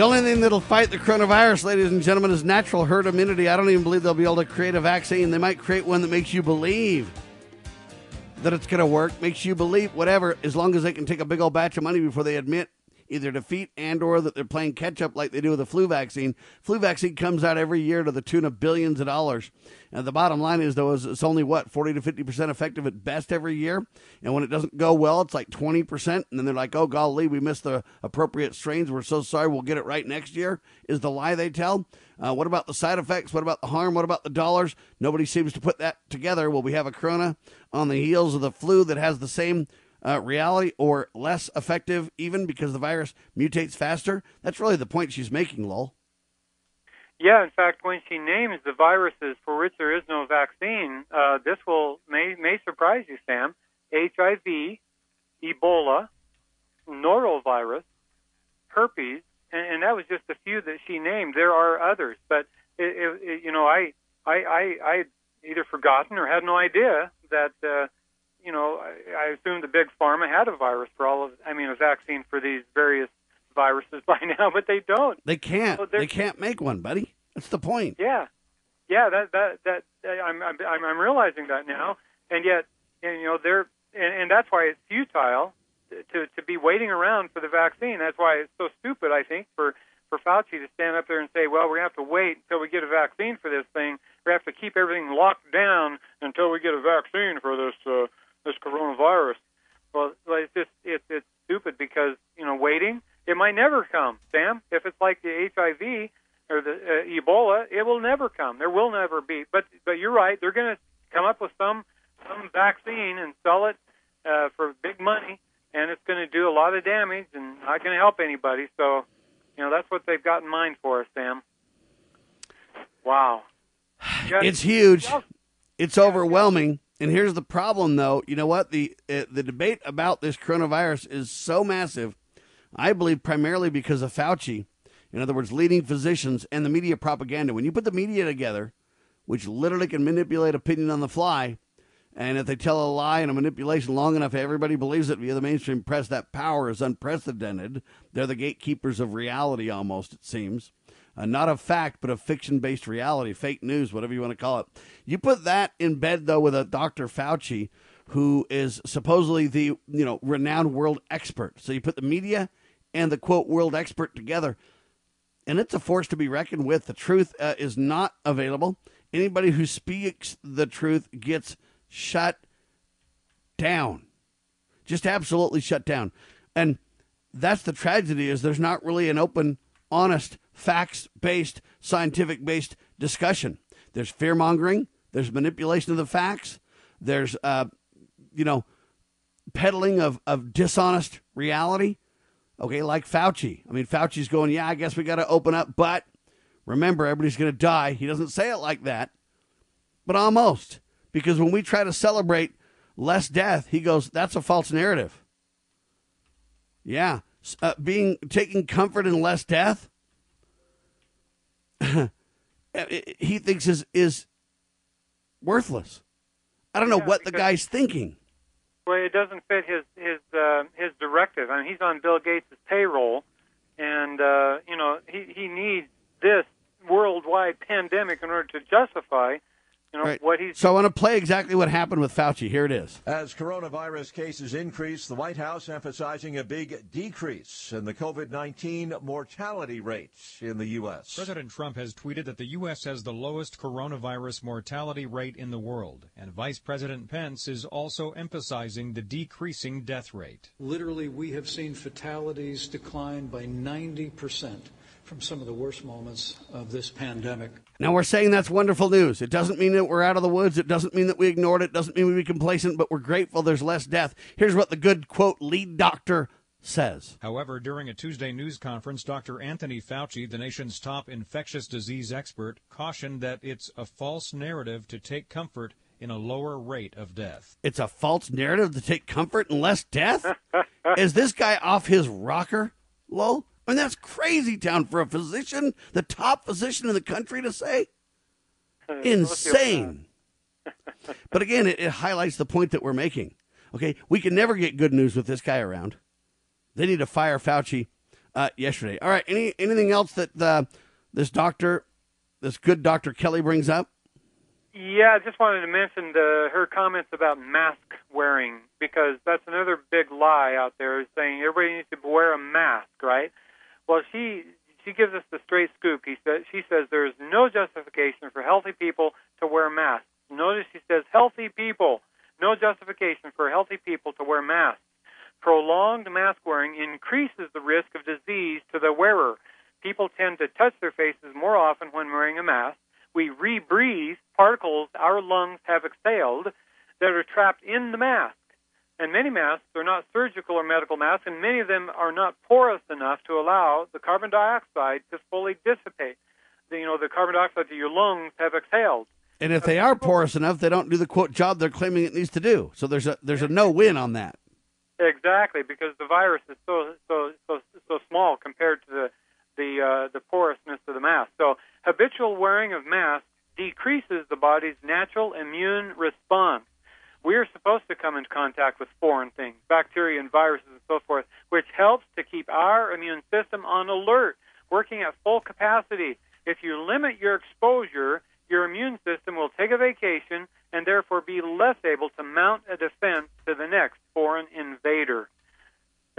The only thing that'll fight the coronavirus, ladies and gentlemen, is natural herd immunity. I don't even believe they'll be able to create a vaccine. They might create one that makes you believe that it's going to work, makes you believe whatever, as long as they can take a big old batch of money before they admit either defeat and or that they're playing catch up like they do with the flu vaccine. Flu vaccine comes out every year to the tune of billions of dollars. And the bottom line is though is it's only what 40 to 50% effective at best every year. And when it doesn't go well, it's like 20% and then they're like, "Oh golly, we missed the appropriate strains. We're so sorry. We'll get it right next year." Is the lie they tell. Uh, what about the side effects? What about the harm? What about the dollars? Nobody seems to put that together. Will we have a corona on the heels of the flu that has the same uh, reality or less effective, even because the virus mutates faster? That's really the point she's making, Lowell. Yeah, in fact, when she names the viruses for which there is no vaccine, uh, this will may may surprise you, Sam. HIV, Ebola, norovirus, herpes, and, and that was just a few that she named. There are others, but it, it, you know, I I I I either forgotten or had no idea that. Uh, you know, I, I assumed the big pharma had a virus for all of, I mean, a vaccine for these various viruses *laughs* by now, but they don't. They can't. So they can't make one, buddy. That's the point. Yeah, yeah. That that that I'm I'm I'm realizing that now, and yet, and, you know, they're and, and that's why it's futile to to be waiting around for the vaccine. That's why it's so stupid. I think for for Fauci to stand up there and say, "Well, we're gonna have to wait until we get a vaccine for this thing. We have to keep everything locked down until we get a vaccine for this." Uh, this coronavirus. Well, it's just it's it's stupid because you know waiting it might never come, Sam. If it's like the HIV or the uh, Ebola, it will never come. There will never be. But but you're right. They're going to come up with some some vaccine and sell it uh, for big money, and it's going to do a lot of damage and not going to help anybody. So, you know that's what they've got in mind for us, Sam. Wow. It's huge. It's overwhelming. And here's the problem, though. You know what? The uh, the debate about this coronavirus is so massive. I believe primarily because of Fauci. In other words, leading physicians and the media propaganda. When you put the media together, which literally can manipulate opinion on the fly, and if they tell a lie and a manipulation long enough, everybody believes it via the mainstream press. That power is unprecedented. They're the gatekeepers of reality, almost it seems uh, not a fact, but a fiction based reality, fake news, whatever you want to call it. You put that in bed, though, with a Dr. Fauci, who is supposedly the you know renowned world expert. So you put the media and the quote world expert together, and it's a force to be reckoned with. The truth uh, is not available. Anybody who speaks the truth gets shut down, just absolutely shut down, and that's the tragedy. Is there's not really an open, honest facts based, scientific based discussion. There's fear mongering, there's manipulation of the facts, there's, uh, you know, peddling of, of dishonest reality. Okay, like Fauci. I mean, Fauci's going, yeah, I guess we got to open up, but remember, everybody's going to die. He doesn't say it like that, but almost. Because when we try to celebrate less death, he goes, that's a false narrative. Yeah, uh, being taking comfort in less death. *laughs* he thinks is is worthless. I don't know yeah, what the guy's thinking. Where it doesn't fit his his uh, his directive. I mean, he's on Bill Gates' payroll, and uh, you know he he needs this worldwide pandemic in order to justify you know Right. what he's So I want to play exactly what happened with Fauci. Here it is. As coronavirus cases increase, the White House emphasizing a big decrease in the COVID 19 mortality rate in the U.S. President Trump has tweeted that the U.S. has the lowest coronavirus mortality rate in the world, and Vice President Pence is also emphasizing the decreasing death rate. Literally, we have seen fatalities decline by 90% from some of the worst moments of this pandemic. Now we're saying that's wonderful news. It doesn't mean that we're out of the woods. It doesn't mean that we ignored it. It doesn't mean we be complacent, but we're grateful there's less death. Here's what the good quote lead doctor says. However, during a Tuesday news conference, Dr. Anthony Fauci, the nation's top infectious disease expert, cautioned that it's a false narrative to take comfort in a lower rate of death. It's a false narrative to take comfort in less death? *laughs* Is this guy off his rocker, Lowell? I mean, that's crazy town for a physician, the top physician in the country to say. Insane. but again, it, it highlights the point that we're making. Okay, we can never get good news with this guy around. They need to fire Fauci uh, yesterday. All right, any anything else that uh, this doctor, this good Doctor Kelly brings up? Yeah, I just wanted to mention the, her comments about mask wearing because that's another big lie out there, is saying everybody needs to wear a mask, right? Well, she she gives us the straight scoop. He says she says there is no justification for healthy people to wear masks. Notice she says healthy people, no justification for healthy people to wear masks. Prolonged mask wearing increases the risk of disease to the wearer. People tend to touch their faces more often when wearing a mask. We rebreathe particles our lungs have exhaled that are trapped in the mask. And many masks are not surgical or medical masks, and many of them are not porous enough to allow the carbon dioxide to fully dissipate. The, you know, the carbon dioxide that your lungs have exhaled. And if they are porous enough, they don't do the quote job they're claiming it needs to do. So there's a there's a no win on that. Exactly, because the virus is so so so so small compared to the the uh, the porousness of the mask. So habitual wearing of masks decreases the body's natural immune response. We are supposed to come into contact with foreign things, bacteria and viruses and so forth, which helps to keep our immune system on alert, working at full capacity. If you limit your exposure, your immune system will take a vacation and therefore be less able to mount a defense to the next foreign invader.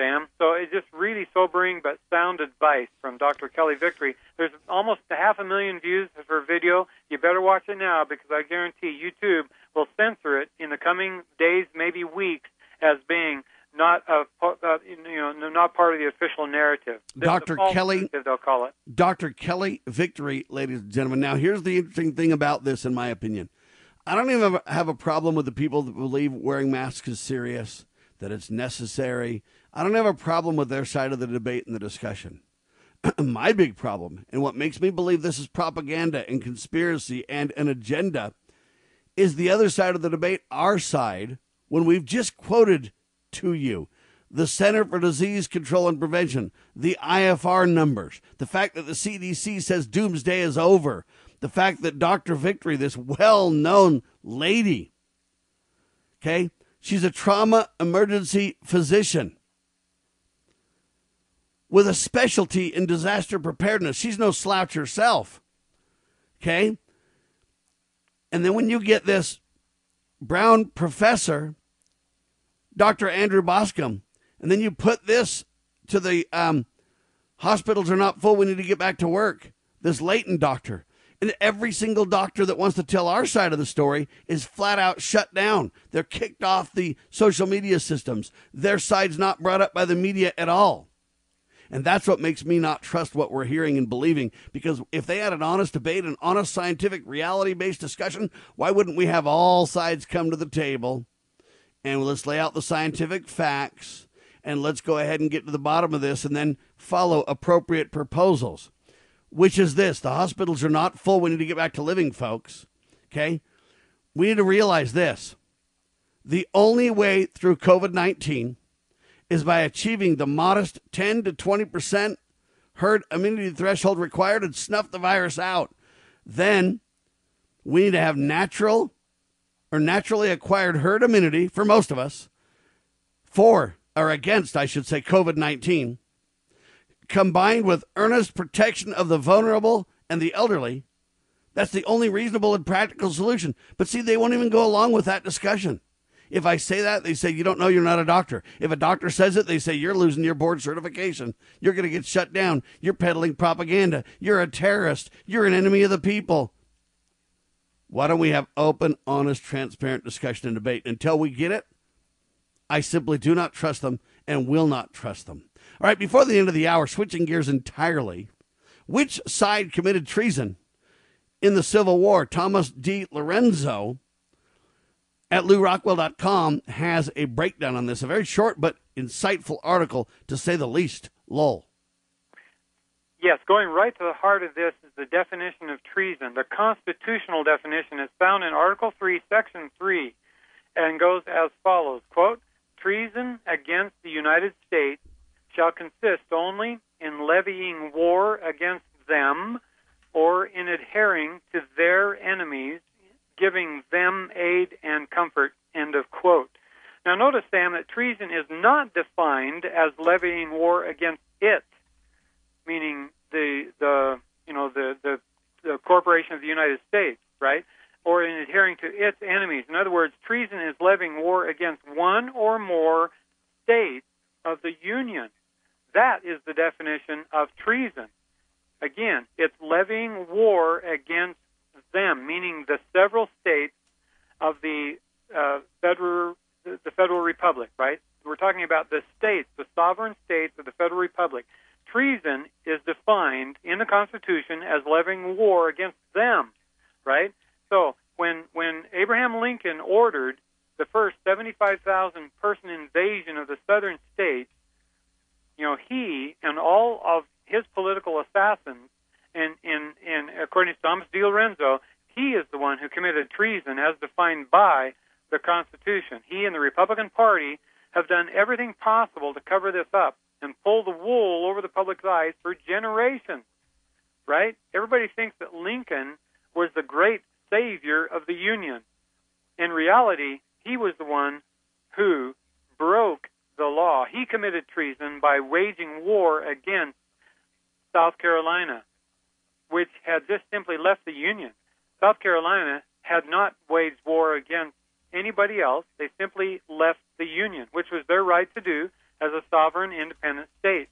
Sam, so it's just really sobering but sound advice from Dr. Kelly Victory. There's almost a half a million views of her video. You better watch it now because I guarantee YouTube will censor it in the coming days, maybe weeks, as being not a uh, you know not part of the official narrative. The Dr. Kelly- narrative, they'll call it. Dr. Kelly Victory, ladies and gentlemen. Now, here's the interesting thing about this, in my opinion. I don't even have a problem with the people that believe wearing masks is serious, that it's necessary. I don't have a problem with their side of the debate and the discussion. *clears throat* my big problem, and what makes me believe this is propaganda and conspiracy and an agenda, is the other side of the debate, our side, when we've just quoted to you the Center for Disease Control and Prevention, the IFR numbers, the fact that the CDC says doomsday is over, the fact that Dr. Victory, this well known lady, okay, she's a trauma emergency physician with a specialty in disaster preparedness. She's no slouch herself, okay? And then when you get this Brown professor, Dr. Andrew Bostom, and then you put this to the um, hospitals are not full, we need to get back to work. This Layton doctor. And every single doctor that wants to tell our side of the story is flat out shut down. They're kicked off the social media systems. Their side's not brought up by the media at all. And that's what makes me not trust what we're hearing and believing. Because if they had an honest debate, an honest scientific, reality based discussion, why wouldn't we have all sides come to the table and let's lay out the scientific facts and let's go ahead and get to the bottom of this and then follow appropriate proposals? Which is this the hospitals are not full. We need to get back to living, folks. Okay? We need to realize this the only way through COVID 19 is by achieving the modest 10 to 20% herd immunity threshold required and snuff the virus out. Then we need to have natural or naturally acquired herd immunity for most of us for or against, I should say, COVID 19, combined with earnest protection of the vulnerable and the elderly, that's the only reasonable and practical solution. But see, they won't even go along with that discussion. If I say that, they say, you don't know you're not a doctor. If a doctor says it, they say, you're losing your board certification. You're going to get shut down. You're peddling propaganda. You're a terrorist. You're an enemy of the people. Why don't we have open, honest, transparent discussion and debate? Until we get it, I simply do not trust them and will not trust them. All right, before the end of the hour, switching gears entirely, which side committed treason in the Civil War? Thomas DiLorenzo at LewRockwell.com has a breakdown on this, a very short but insightful article, to say the least. Lowell. Yes, going right to the heart of this is the definition of treason. The constitutional definition is found in Article 3, Section 3, and goes as follows quote, Treason against the United States shall consist only in levying war against them or in adhering to their enemies giving them aid and comfort. End of quote. Now, notice, Sam, that treason is not defined as levying war against it, meaning the the you know the the, the corporation of the United States, right? Or in adhering to its enemies. In other words, treason is levying war against one or more states of the Union. That is the definition of treason. Again, it's levying war against them, meaning the several states of the uh, federal the federal republic, right? We're talking about the states, the sovereign states of the federal republic. Treason is defined in the Constitution as levying war against them, right? So when when Abraham Lincoln ordered the first 75,000 person invasion of the southern states, you know, he and all of his political assassins and, and, and according to Thomas DiLorenzo, he is the one who committed treason as defined by the Constitution. He and the Republican Party have done everything possible to cover this up and pull the wool over the public's eyes for generations. Right? Everybody thinks that Lincoln was the great savior of the Union. In reality, he was the one who broke the law. He committed treason by waging war against South Carolina which had just simply left the Union. South Carolina had not waged war against anybody else. They simply left the Union, which was their right to do as a sovereign, independent state.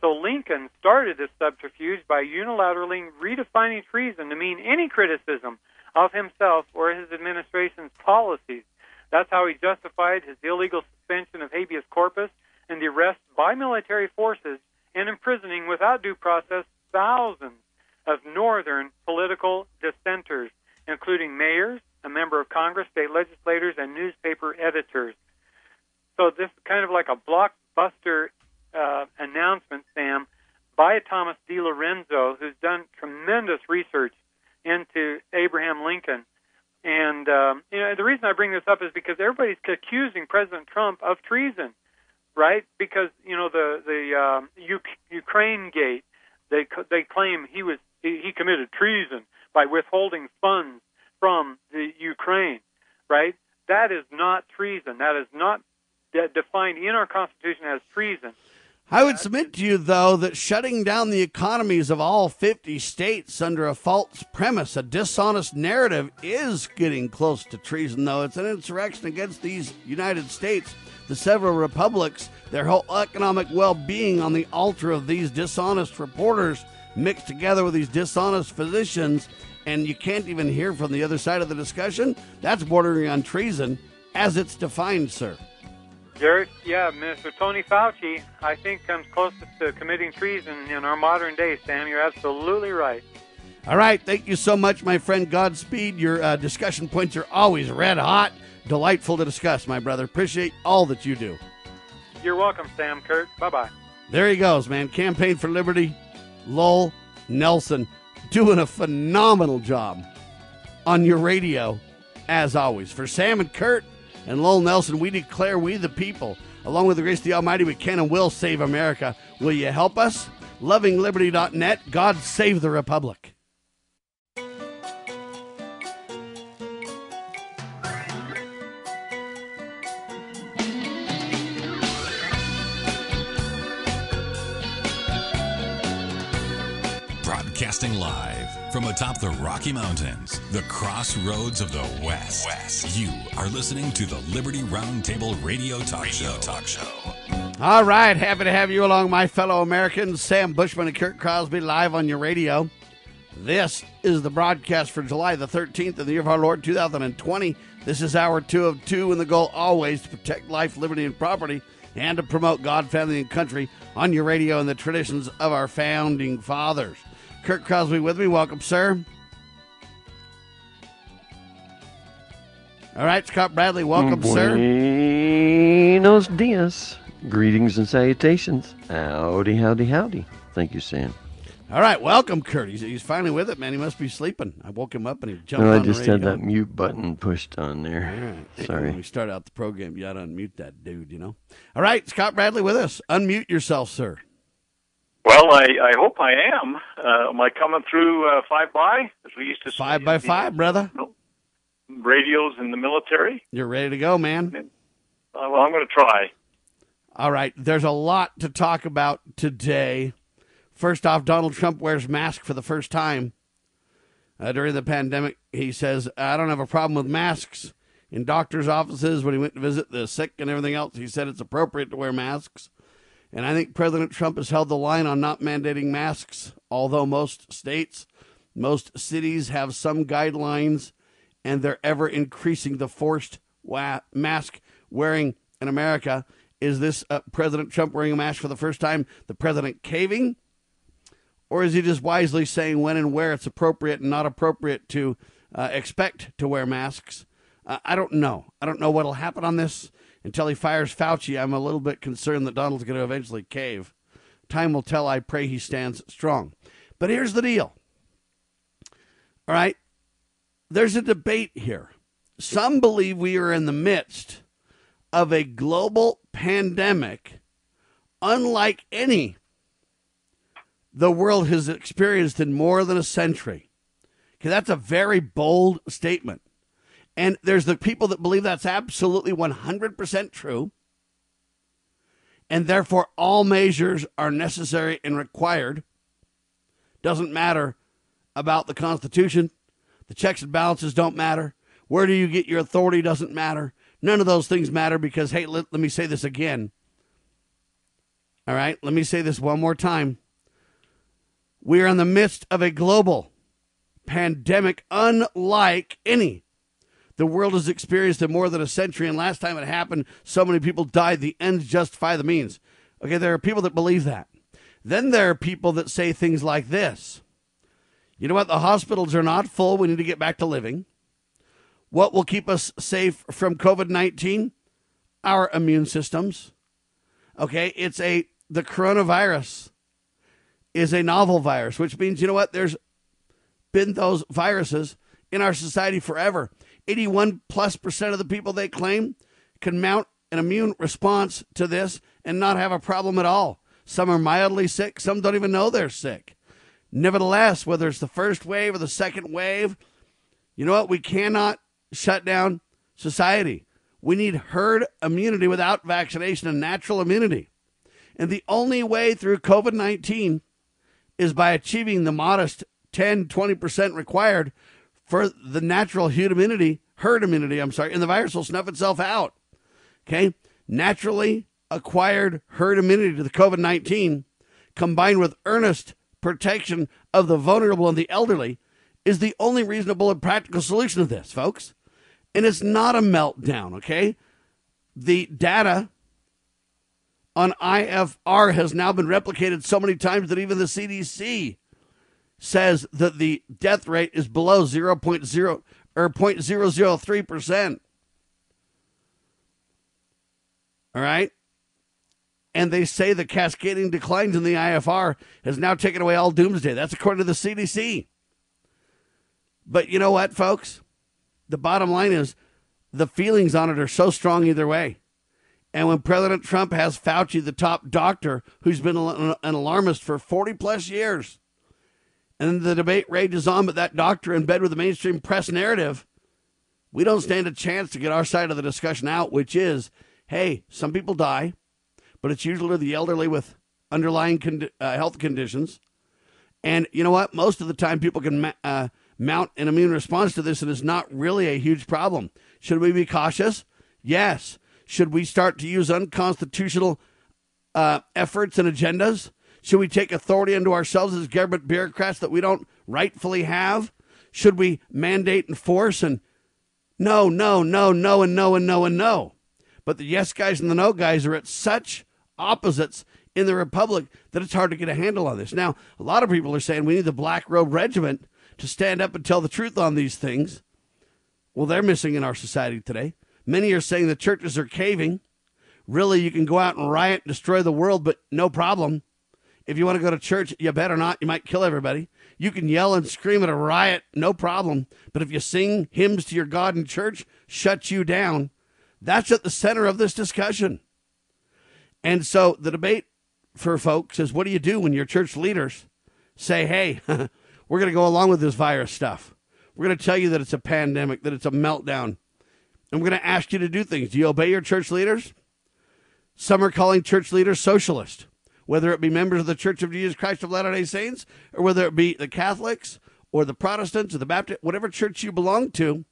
So Lincoln started this subterfuge by unilaterally redefining treason to mean any criticism of himself or his administration's policies. That's how he justified his illegal suspension of habeas corpus and the arrest by military forces and imprisoning without due process thousands of northern political dissenters, including mayors, a member of Congress, state legislators, and newspaper editors. So this is kind of like a blockbuster uh, announcement, Sam, by Thomas DiLorenzo, who's done tremendous research into Abraham Lincoln. And um, you know, the reason I bring this up is because everybody's accusing President Trump of treason, right? Because you know the the um, U- Ukraine gate, they they claim he was he, he committed treason by withholding funds from the Ukraine, right? That is not treason. That is not de- defined in our Constitution as treason. I would submit to you, though, that shutting down the economies of all 50 states under a false premise, a dishonest narrative, is getting close to treason, though. It's an insurrection against these United States, the several republics, their whole economic well being on the altar of these dishonest reporters mixed together with these dishonest physicians, and you can't even hear from the other side of the discussion, that's bordering on treason as it's defined, sir. Yeah, Mr. Tony Fauci, I think comes closest to committing treason in our modern day, Sam. You're absolutely right. All right. Thank you so much, my friend. Godspeed. Your uh, discussion points are always red hot. Delightful to discuss, my brother. Appreciate all that you do. You're welcome, Sam Kurt. Bye bye. There he goes, man. Campaign for Liberty. Lowell Nelson doing a phenomenal job on your radio, as always. For Sam and Kurt and Lowell Nelson, we declare we the people, along with the grace of the Almighty, we can and will save America. Will you help us? LovingLiberty.net. God save the Republic. Broadcasting live from atop the Rocky Mountains, the crossroads of the West. West. You are listening to the Liberty Roundtable Radio Talk Radio Show. Talk Show. All right, happy to have you along, my fellow Americans. Sam Bushman and Kurt Crosby live on your radio. This is the broadcast for July the 13th of the year of our Lord 2020. This is hour two of two, and the goal always to protect life, liberty, and property, and to promote God, family, and country on your radio and the traditions of our founding fathers. Kurt Crosby with me. Welcome, sir. All right, Scott Bradley. Welcome, sir. Buenos dias. Greetings and salutations. Howdy, howdy, howdy. Thank you, Sam. All right, welcome, Kurt. He's, he's finally with it, man. He must be sleeping. I woke him up and he jumped No, I just had that mute button pushed on there. Right. *clears throat* Sorry. When we start out the program, you got to unmute that dude, you know? All right, Scott Bradley with us. Unmute yourself, sir. Well, I, I hope I am. Uh, am I coming through uh, five by, as we used to say? Five by five, brother. Radios in the military. You're ready to go, man. Uh, well, I'm going to try. All right, there's a lot to talk about today. First off, Donald Trump wears mask for the first time uh, during the pandemic. He says, "I don't have a problem with masks." In doctors' offices, when he went to visit the sick and everything else, he said it's appropriate to wear masks. And I think President Trump has held the line on not mandating masks, although most states, most cities have some guidelines, and they're ever increasing the forced wa- mask wearing in America. Is this uh, President Trump wearing a mask for the first time, the president caving? Or is he just wisely saying when and where it's appropriate and not appropriate to uh, expect to wear masks? Uh, I don't know. I don't know what'll happen on this until he fires Fauci. I'm a little bit concerned that Donald's going to eventually cave. Time will tell. I pray he stands strong. But here's the deal. All right. There's a debate here. Some believe we are in the midst of a global pandemic unlike any the world has experienced in more than a century. Okay, that's a very bold statement. And there's the people that believe that's absolutely 100% true. And therefore, all measures are necessary and required. Doesn't matter about the Constitution. The checks and balances don't matter. Where do you get your authority doesn't matter. None of those things matter because, hey, let, let me say this again. All right, let me say this one more time. We are in the midst of a global pandemic unlike any the world has experienced in more than a century. And last time it happened, so many people died. The ends justify the means. Okay, there are people that believe that. Then there are people that say things like this You know what? The hospitals are not full. We need to get back to living. What will keep us safe from COVID 19? Our immune systems. Okay, it's a, the coronavirus is a novel virus, which means, you know what? There's been those viruses in our society forever. 81 plus percent of the people they claim can mount an immune response to this and not have a problem at all. Some are mildly sick, some don't even know they're sick. Nevertheless, whether it's the first wave or the second wave, you know what? We cannot shut down society. We need herd immunity without vaccination and natural immunity. And the only way through COVID 19 is by achieving the modest 10, 20% required for the natural herd immunity, herd immunity, I'm sorry, and the virus will snuff itself out. Okay? Naturally acquired herd immunity to the COVID 19 combined with earnest protection of the vulnerable and the elderly is the only reasonable and practical solution to this, folks. And it's not a meltdown, okay? The data on IFR has now been replicated so many times that even the CDC says that the death rate is below 0.0 or 0.003%. All right? And they say the cascading declines in the IFR has now taken away all doomsday. That's according to the CDC. But you know what, folks? The bottom line is the feelings on it are so strong either way. And when President Trump has Fauci, the top doctor, who's been an alarmist for 40 plus years, and the debate rages on, but that doctor in bed with the mainstream press narrative, we don't stand a chance to get our side of the discussion out, which is hey, some people die, but it's usually the elderly with underlying con- uh, health conditions. And you know what? Most of the time, people can uh, mount an immune response to this, and it's not really a huge problem. Should we be cautious? Yes. Should we start to use unconstitutional uh, efforts and agendas? Should we take authority into ourselves as government bureaucrats that we don't rightfully have? Should we mandate and force and no, no, no, no, and no, and no, and no? But the yes guys and the no guys are at such opposites in the Republic that it's hard to get a handle on this. Now, a lot of people are saying we need the Black Robe Regiment to stand up and tell the truth on these things. Well, they're missing in our society today. Many are saying the churches are caving. Really, you can go out and riot, and destroy the world, but no problem. If you want to go to church, you better not. You might kill everybody. You can yell and scream at a riot, no problem. But if you sing hymns to your God in church, shut you down. That's at the center of this discussion. And so the debate for folks is what do you do when your church leaders say, hey, *laughs* we're going to go along with this virus stuff? We're going to tell you that it's a pandemic, that it's a meltdown. And we're going to ask you to do things. Do you obey your church leaders? Some are calling church leaders socialist, whether it be members of the Church of Jesus Christ of Latter day Saints or whether it be the Catholics or the Protestants or the Baptist, whatever church you belong to.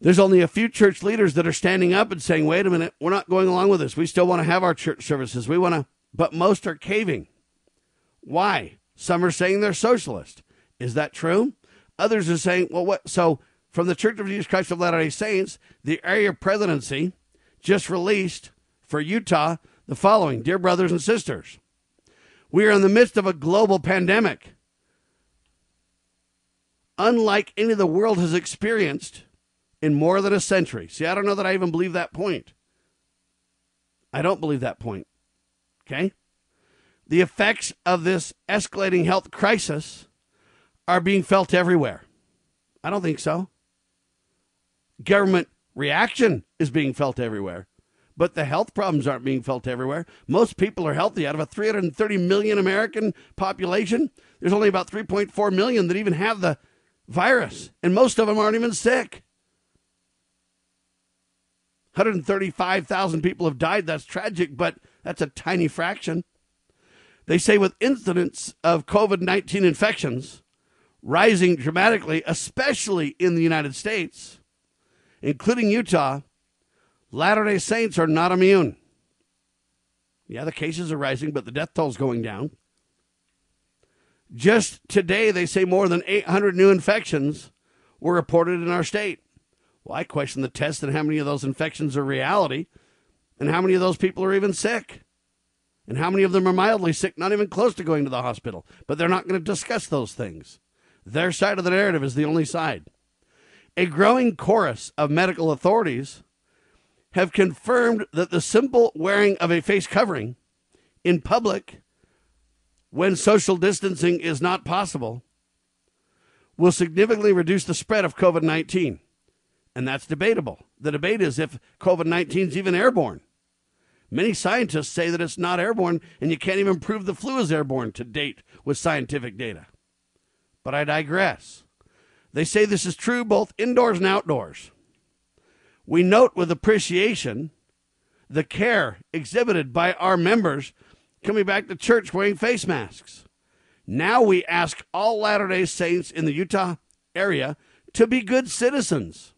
There's only a few church leaders that are standing up and saying, wait a minute, we're not going along with this. We still want to have our church services. We want to, but most are caving. Why? Some are saying they're socialist. Is that true? Others are saying, well, what? So, from the Church of Jesus Christ of Latter day Saints, the area presidency just released for Utah the following Dear brothers and sisters, we are in the midst of a global pandemic. Unlike any the world has experienced in more than a century. See, I don't know that I even believe that point. I don't believe that point. Okay? The effects of this escalating health crisis are being felt everywhere. I don't think so. Government reaction is being felt everywhere, but the health problems aren't being felt everywhere. Most people are healthy. Out of a 330 million American population, there's only about 3.4 million that even have the virus, and most of them aren't even sick. 135,000 people have died. That's tragic, but that's a tiny fraction. They say with incidents of COVID 19 infections rising dramatically, especially in the United States, including Utah, Latter day Saints are not immune. Yeah, the cases are rising, but the death toll is going down. Just today, they say more than 800 new infections were reported in our state. Well, I question the test and how many of those infections are reality, and how many of those people are even sick, and how many of them are mildly sick, not even close to going to the hospital. But they're not going to discuss those things. Their side of the narrative is the only side. A growing chorus of medical authorities have confirmed that the simple wearing of a face covering in public when social distancing is not possible will significantly reduce the spread of COVID 19 and that's debatable. The debate is if COVID 19 is even airborne. Many scientists say that it's not airborne, and you can't even prove the flu is airborne to date with scientific data. But I digress. They say this is true both indoors and outdoors. We note with appreciation the care exhibited by our members coming back to church wearing face masks. Now we ask all Latter day Saints in the Utah area to be good citizens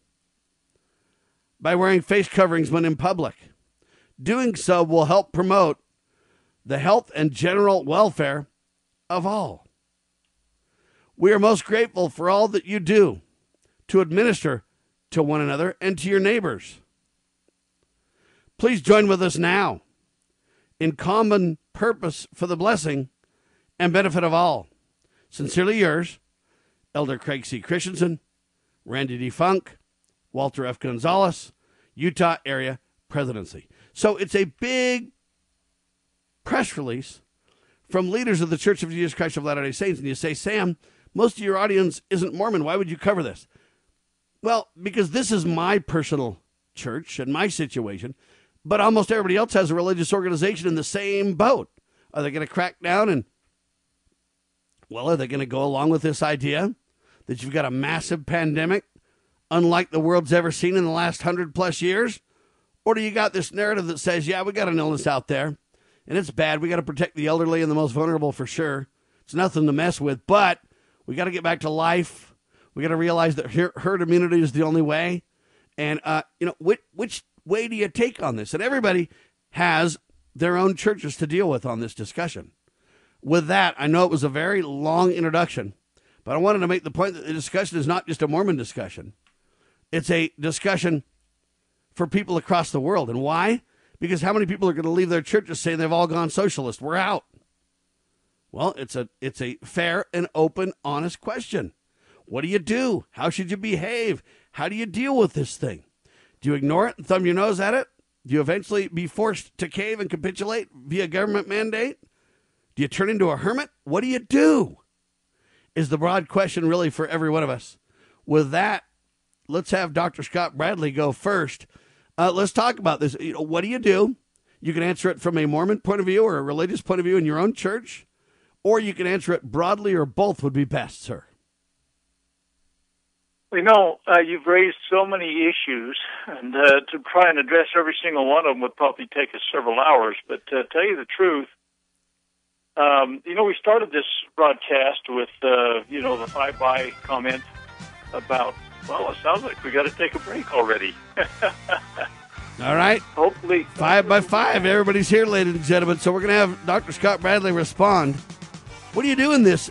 by wearing face coverings when in public. Doing so will help promote the health and general welfare of all. We are most grateful for all that you do to administer to one another and to your neighbors. Please join with us now in common purpose for the blessing and benefit of all. Sincerely yours, Elder Craig C. Christensen, Randy D. Funk, Walter F. Gonzalez, Utah area presidency. So it's a big press release from leaders of the Church of Jesus Christ of Latter day Saints. And you say, Sam, most of your audience isn't Mormon. Why would you cover this? Well, because this is my personal church and my situation, but almost everybody else has a religious organization in the same boat. Are they going to crack down and, well, are they going to go along with this idea that you've got a massive pandemic unlike the world's ever seen in the last hundred plus years? Or do you got this narrative that says, yeah, we got an illness out there and it's bad. We got to protect the elderly and the most vulnerable for sure. It's nothing to mess with. But we got to get back to life. We got to realize that herd immunity is the only way. And uh, you know, which which way do you take on this? And everybody has their own churches to deal with on this discussion. With that, I know it was a very long introduction, but I wanted to make the point that the discussion is not just a Mormon discussion. It's a discussion for people across the world. And why? Because how many people are going to leave their churches saying they've all gone socialist? We're out. Well, it's a it's a fair and open, honest question. What do you do? How should you behave? How do you deal with this thing? Do you ignore it and thumb your nose at it? Do you eventually be forced to cave and capitulate via government mandate? Do you turn into a hermit? What do you do? Is the broad question really for every one of us. With that, let's have Dr. Scott Bradley go first. Uh, let's talk about this. You know, what do you do? You can answer it from a Mormon point of view or a religious point of view in your own church, or you can answer it broadly, or both would be best, sir. You know, uh, you've raised so many issues, and uh, to try and address every single one of them would probably take us several hours. But to tell you the truth, um, you know, we started this broadcast with, uh, you know, the five by comment about, well, it sounds like we got to take a break already. *laughs* All right. Hopefully. Five by five. Everybody's here, ladies and gentlemen. So we're going to have Dr. Scott Bradley respond. What do you do in this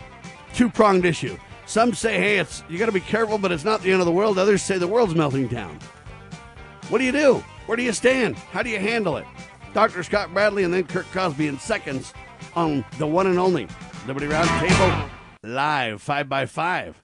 two pronged issue? Some say, hey, it's you got to be careful, but it's not the end of the world. Others say the world's melting down. What do you do? Where do you stand? How do you handle it? Dr. Scott Bradley and then Kurt Crosby in seconds on the one and only Liberty Roundtable live five by five.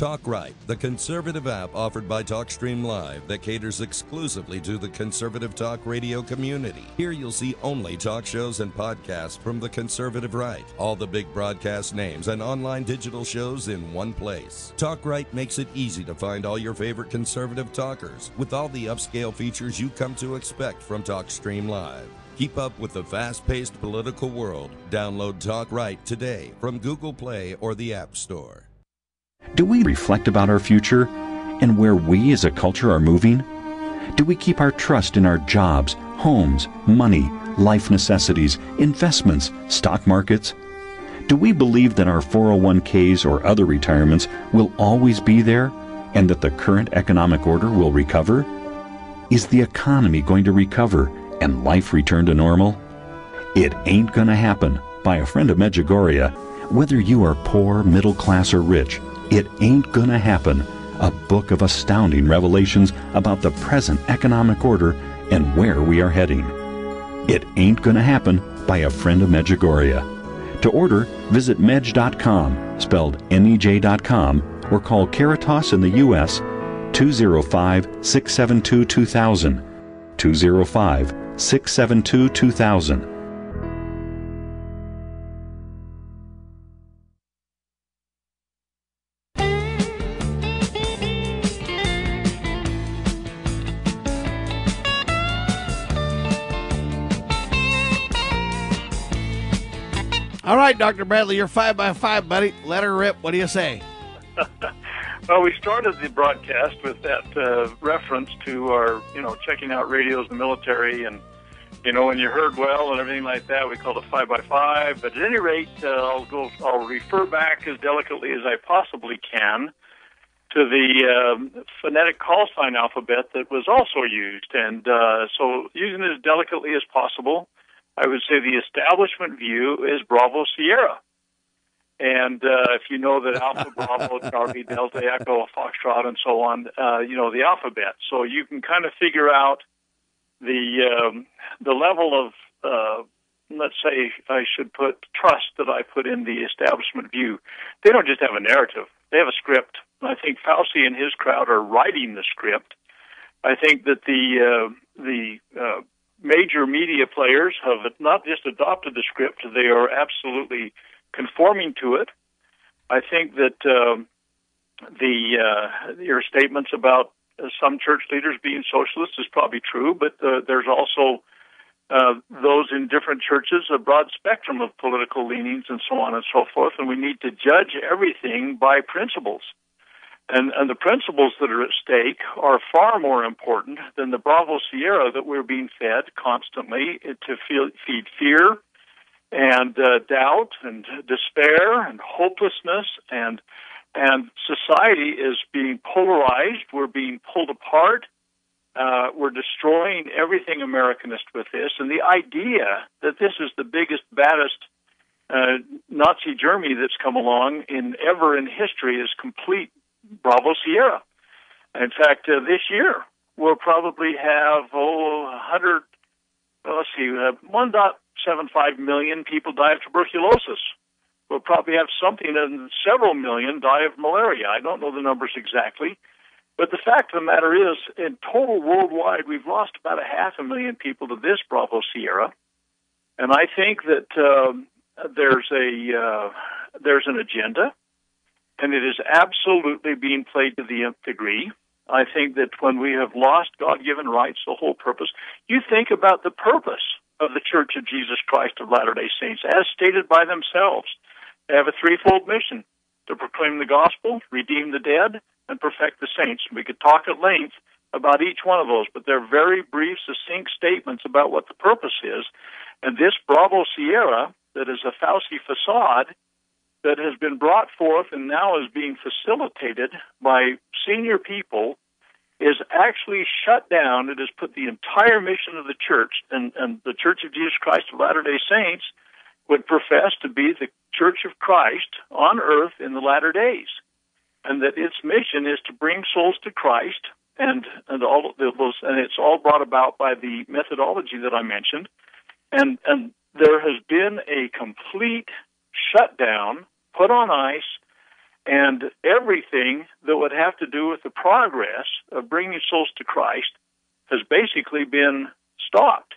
Talk Right, the conservative app offered by TalkStream Live that caters exclusively to the conservative talk radio community. Here you'll see only talk shows and podcasts from the conservative right, all the big broadcast names and online digital shows in one place. Talk Right makes it easy to find all your favorite conservative talkers with all the upscale features you come to expect from TalkStream Live. Keep up with the fast paced political world. Download Talk Right today from Google Play or the App Store. Do we reflect about our future and where we as a culture are moving? Do we keep our trust in our jobs, homes, money, life necessities, investments, stock markets? Do we believe that our 401ks or other retirements will always be there and that the current economic order will recover? Is the economy going to recover and life return to normal? It ain't gonna happen by a friend of Medjugorje. Whether you are poor, middle class, or rich, it Ain't Gonna Happen, a book of astounding revelations about the present economic order and where we are heading. It Ain't Gonna Happen by a friend of Medjugorje. To order, visit mej.com, spelled M-E-J.com, or call Caritas in the U.S. 205-672-2000, 205-672-2000. All right, Dr. Bradley, you're five by five, buddy. Let her rip. What do you say? *laughs* well, we started the broadcast with that uh, reference to our, you know, checking out radios in the military, and you know, when you heard well and everything like that, we called it five by five. But at any rate, uh, I'll go. I'll refer back as delicately as I possibly can to the um, phonetic call sign alphabet that was also used, and uh, so using it as delicately as possible. I would say the establishment view is Bravo Sierra. And uh, if you know that Alpha *laughs* Bravo, Charlie, Delta, Echo, Foxtrot, and so on, uh, you know the alphabet. So you can kind of figure out the um, the level of, uh, let's say, I should put trust that I put in the establishment view. They don't just have a narrative; they have a script. I think Fauci and his crowd are writing the script. I think that the uh, the uh, major media players have not just adopted the script, they are absolutely conforming to it. I think that um, the uh, your statements about uh, some church leaders being socialists is probably true, but uh, there's also uh, those in different churches, a broad spectrum of political leanings and so on and so forth, and we need to judge everything by principles. And, and the principles that are at stake are far more important than the Bravo Sierra that we're being fed constantly to feel, feed fear and uh, doubt and despair and hopelessness and and society is being polarized. We're being pulled apart. Uh, we're destroying everything Americanist with this, and the idea that this is the biggest, baddest uh, Nazi Germany that's come along in ever in history is complete Bravo Sierra. In fact, uh, this year we'll probably have oh, 100. Well, let's see, uh, 1.75 million people die of tuberculosis. We'll probably have something and several million die of malaria. I don't know the numbers exactly, but the fact of the matter is, in total worldwide, we've lost about a half a million people to this Bravo Sierra, and I think that um, there's a uh, there's an agenda and it is absolutely being played to the nth degree. I think that when we have lost God given rights, the whole purpose, you think about the purpose of the Church of Jesus Christ of Latter day Saints, as stated by themselves. They have a threefold mission to proclaim the gospel, redeem the dead, and perfect the saints. We could talk at length about each one of those, but they're very brief, succinct statements about what the purpose is. And this Bravo Sierra, that is a Fauci facade, that has been brought forth and now is being facilitated by senior people is actually shut down. It has put the entire mission of the church, and, and the Church of Jesus Christ of Latter day Saints would profess to be the Church of Christ on earth in the latter days. And that its mission is to bring souls to Christ, and, and all those, and it's all brought about by the methodology that I mentioned. And, and there has been a complete shutdown put on ice, and everything that would have to do with the progress of bringing souls to Christ has basically been stopped.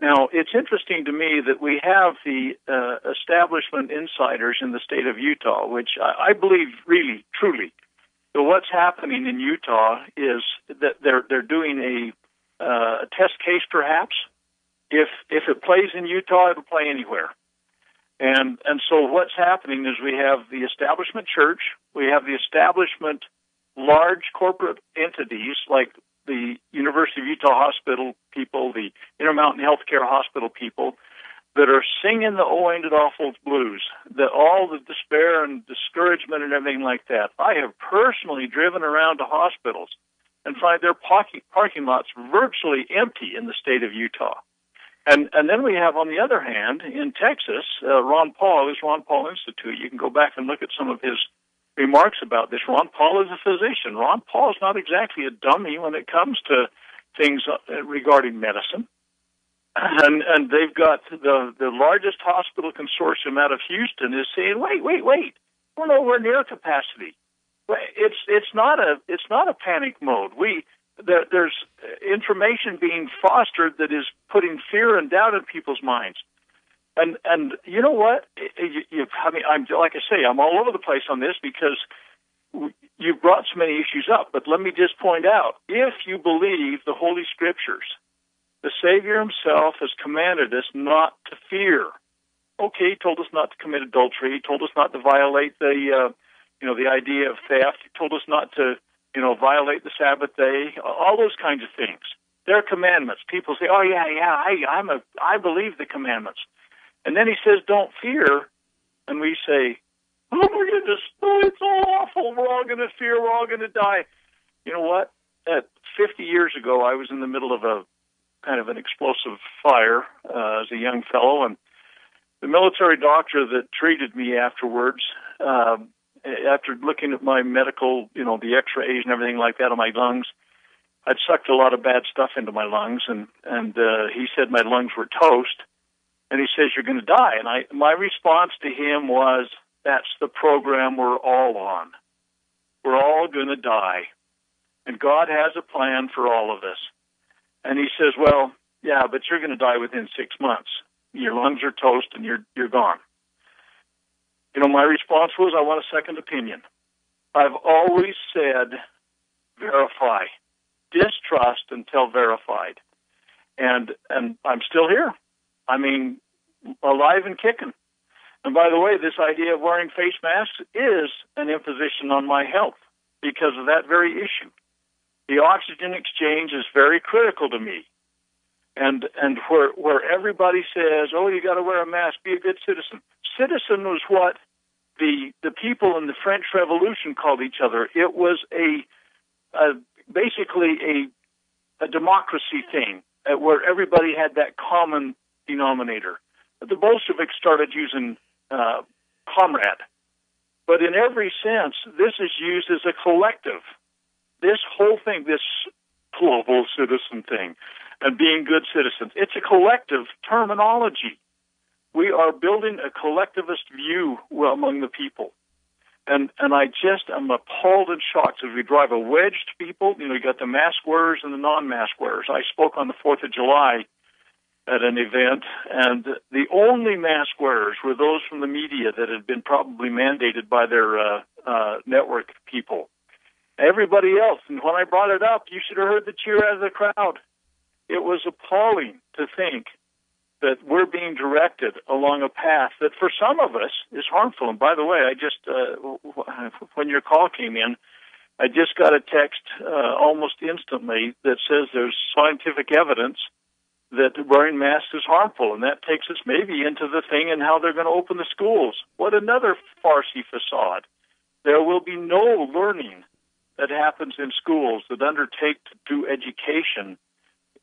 Now, it's interesting to me that we have the uh, establishment insiders in the state of Utah, which I, I believe really, truly, that what's happening in Utah is that they're they're doing a, uh, a test case, perhaps. If if it plays in Utah, it'll play anywhere. And and so what's happening is we have the establishment church, we have the establishment large corporate entities like the University of Utah Hospital people, the Intermountain Healthcare Hospital people, that are singing the Oh Ain't It Awful blues, that all the despair and discouragement and everything like that. I have personally driven around to hospitals and find their parking, parking lots virtually empty in the state of Utah. And and then we have, on the other hand, in Texas, uh, Ron Paul, this Ron Paul Institute. You can go back and look at some of his remarks about this. Ron Paul is a physician. Ron Paul is not exactly a dummy when it comes to things uh, regarding medicine. And and they've got the the largest hospital consortium out of Houston is saying, wait, wait, wait, we're nowhere near capacity. It's it's not a it's not a panic mode. We there, there's information being fostered that is putting fear and doubt in people's minds. And and you know what? You, you, I mean, I'm like I say, I'm all over the place on this because you've brought so many issues up. But let me just point out: if you believe the Holy Scriptures, the Savior Himself has commanded us not to fear. Okay, he told us not to commit adultery. He told us not to violate the, uh, you know, the idea of theft. He told us not to you know, violate the Sabbath day, all those kinds of things. They're commandments. People say, "Oh yeah, yeah, I, I'm a, I believe the commandments," and then he says, "Don't fear," and we say, "Oh my goodness, oh, it's all awful. We're all going to fear. We're all going to die." You know what? At 50 years ago, I was in the middle of a kind of an explosive fire uh, as a young fellow, and the military doctor that treated me afterwards um, after looking at my medical, you know, the X-rays and everything like that on my lungs, I'd sucked a lot of bad stuff into my lungs, and and uh, he said my lungs were toast, and he says you're going to die. And I, my response to him was, "That's the program we're all on. We're all going to die, and God has a plan for all of us." And he says, "Well, yeah, but you're going to die within six months. Your lungs are toast, and you're you're gone." You know, my response was, I want a second opinion. I've always said, verify, distrust until verified, and and I'm still here. I mean, alive and kicking. And by the way, this idea of wearing face masks is an imposition on my health because of that very issue. The oxygen exchange is very critical to me. And and where where everybody says, "Oh, you got to wear a mask, be a good citizen." Citizen was what the the people in the French Revolution called each other. It was a, a basically a a democracy thing where everybody had that common denominator. The Bolsheviks started using uh, comrade. But in every sense, this is used as a collective. This whole thing, this global citizen thing, and being good citizens, it's a collective terminology. We are building a collectivist view among the people. And and I just am appalled and shocked as we drive a wedge to people. You know, you got the mask wearers and the non-mask wearers. I spoke on the Fourth of July at an event, and the only mask wearers were those from the media that had been probably mandated by their uh, uh, network people. Everybody else, and when I brought it up, you should have heard the cheer out of the crowd. It was appalling to think that we're being directed along a path that for some of us is harmful. And by the way, I just, uh, when your call came in, I just got a text uh, almost instantly that says there's scientific evidence that wearing masks is harmful, and that takes us maybe into the thing and how they're going to open the schools. What another farcy facade. There will be no learning that happens in schools that undertake to do education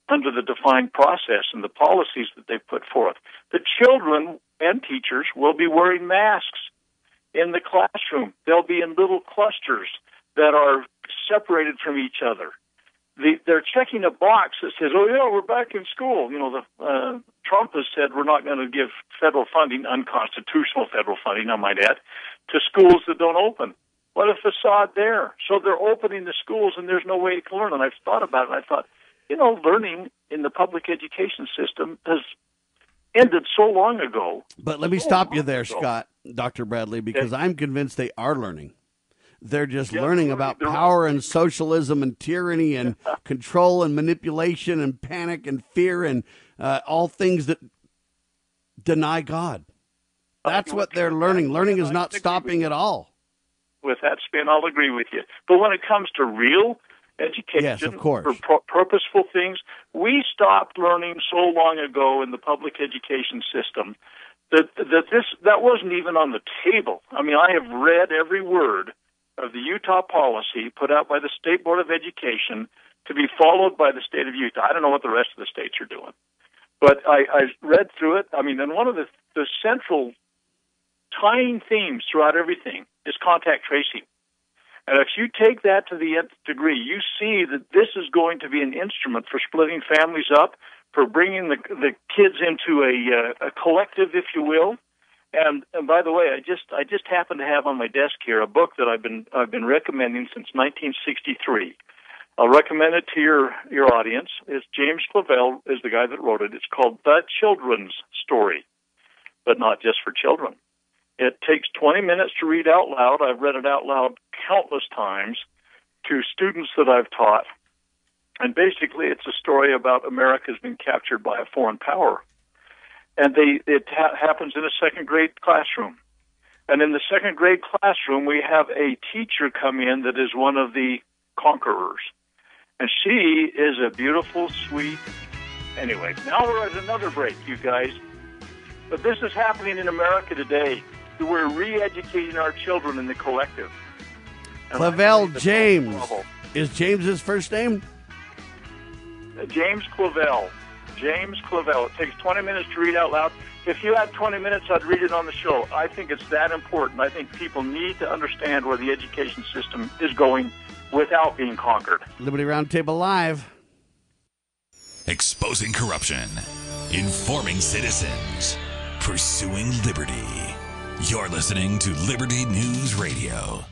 under the defined process and the policies that they've put forth. The children and teachers will be wearing masks in the classroom. They'll be in little clusters that are separated from each other the, they're checking a box that says, "Oh yeah, we're back in school." You know, the uh, Trump has said we're not going to give federal funding, unconstitutional federal funding, I might add, to schools that don't open. What a facade there! So they're opening the schools, and there's no way to learn. And I've thought about it. and I thought, you know, learning in the public education system has ended so long ago. But let me so stop you there, ago. Scott, Doctor Bradley, because I'm convinced they are learning. They're just Yeah, learning they're about learning. power and socialism and tyranny and *laughs* control and manipulation and panic and fear and uh, all things that deny God. That's what they're learning. Learning is not stopping at all. with that spin, I'll agree with you. But when it comes to real education Yes, of course. for pu- purposeful things, we stopped learning so long ago in the public education system that that this that wasn't even on the table. I mean, I have read every word of the Utah policy put out by the State Board of Education to be followed by the state of Utah. I don't know what the rest of the states are doing, but I, I read through it. I mean, and one of the the central tying themes throughout everything is contact tracing. And if you take that to the nth degree, you see that this is going to be an instrument for splitting families up, for bringing the the kids into a uh, a collective, if you will. And and by the way, I just I just happen to have on my desk here a book that I've been I've been recommending since 1963. I'll recommend it to your your audience. It's James Clavell is the guy that wrote it. It's called The Children's Story, but not just for children. It takes 20 minutes to read out loud. I've read it out loud countless times to students that I've taught. And basically, it's a story about America's been captured by a foreign power. And they, it ha- happens in a second grade classroom. And in the second grade classroom, we have a teacher come in that is one of the conquerors. And she is a beautiful, sweet. Anyway, now we're at another break, you guys. But this is happening in America today. We're re-educating our children in the collective. And I Clavell James. Is James his first name? Uh, James Clavell. James Clavell. It takes 20 minutes to read out loud. If you had 20 minutes, I'd read it on the show. I think it's that important. I think people need to understand where the education system is going without being conquered. Liberty Roundtable Live. Exposing corruption, informing citizens, pursuing liberty. You're listening to Liberty News Radio.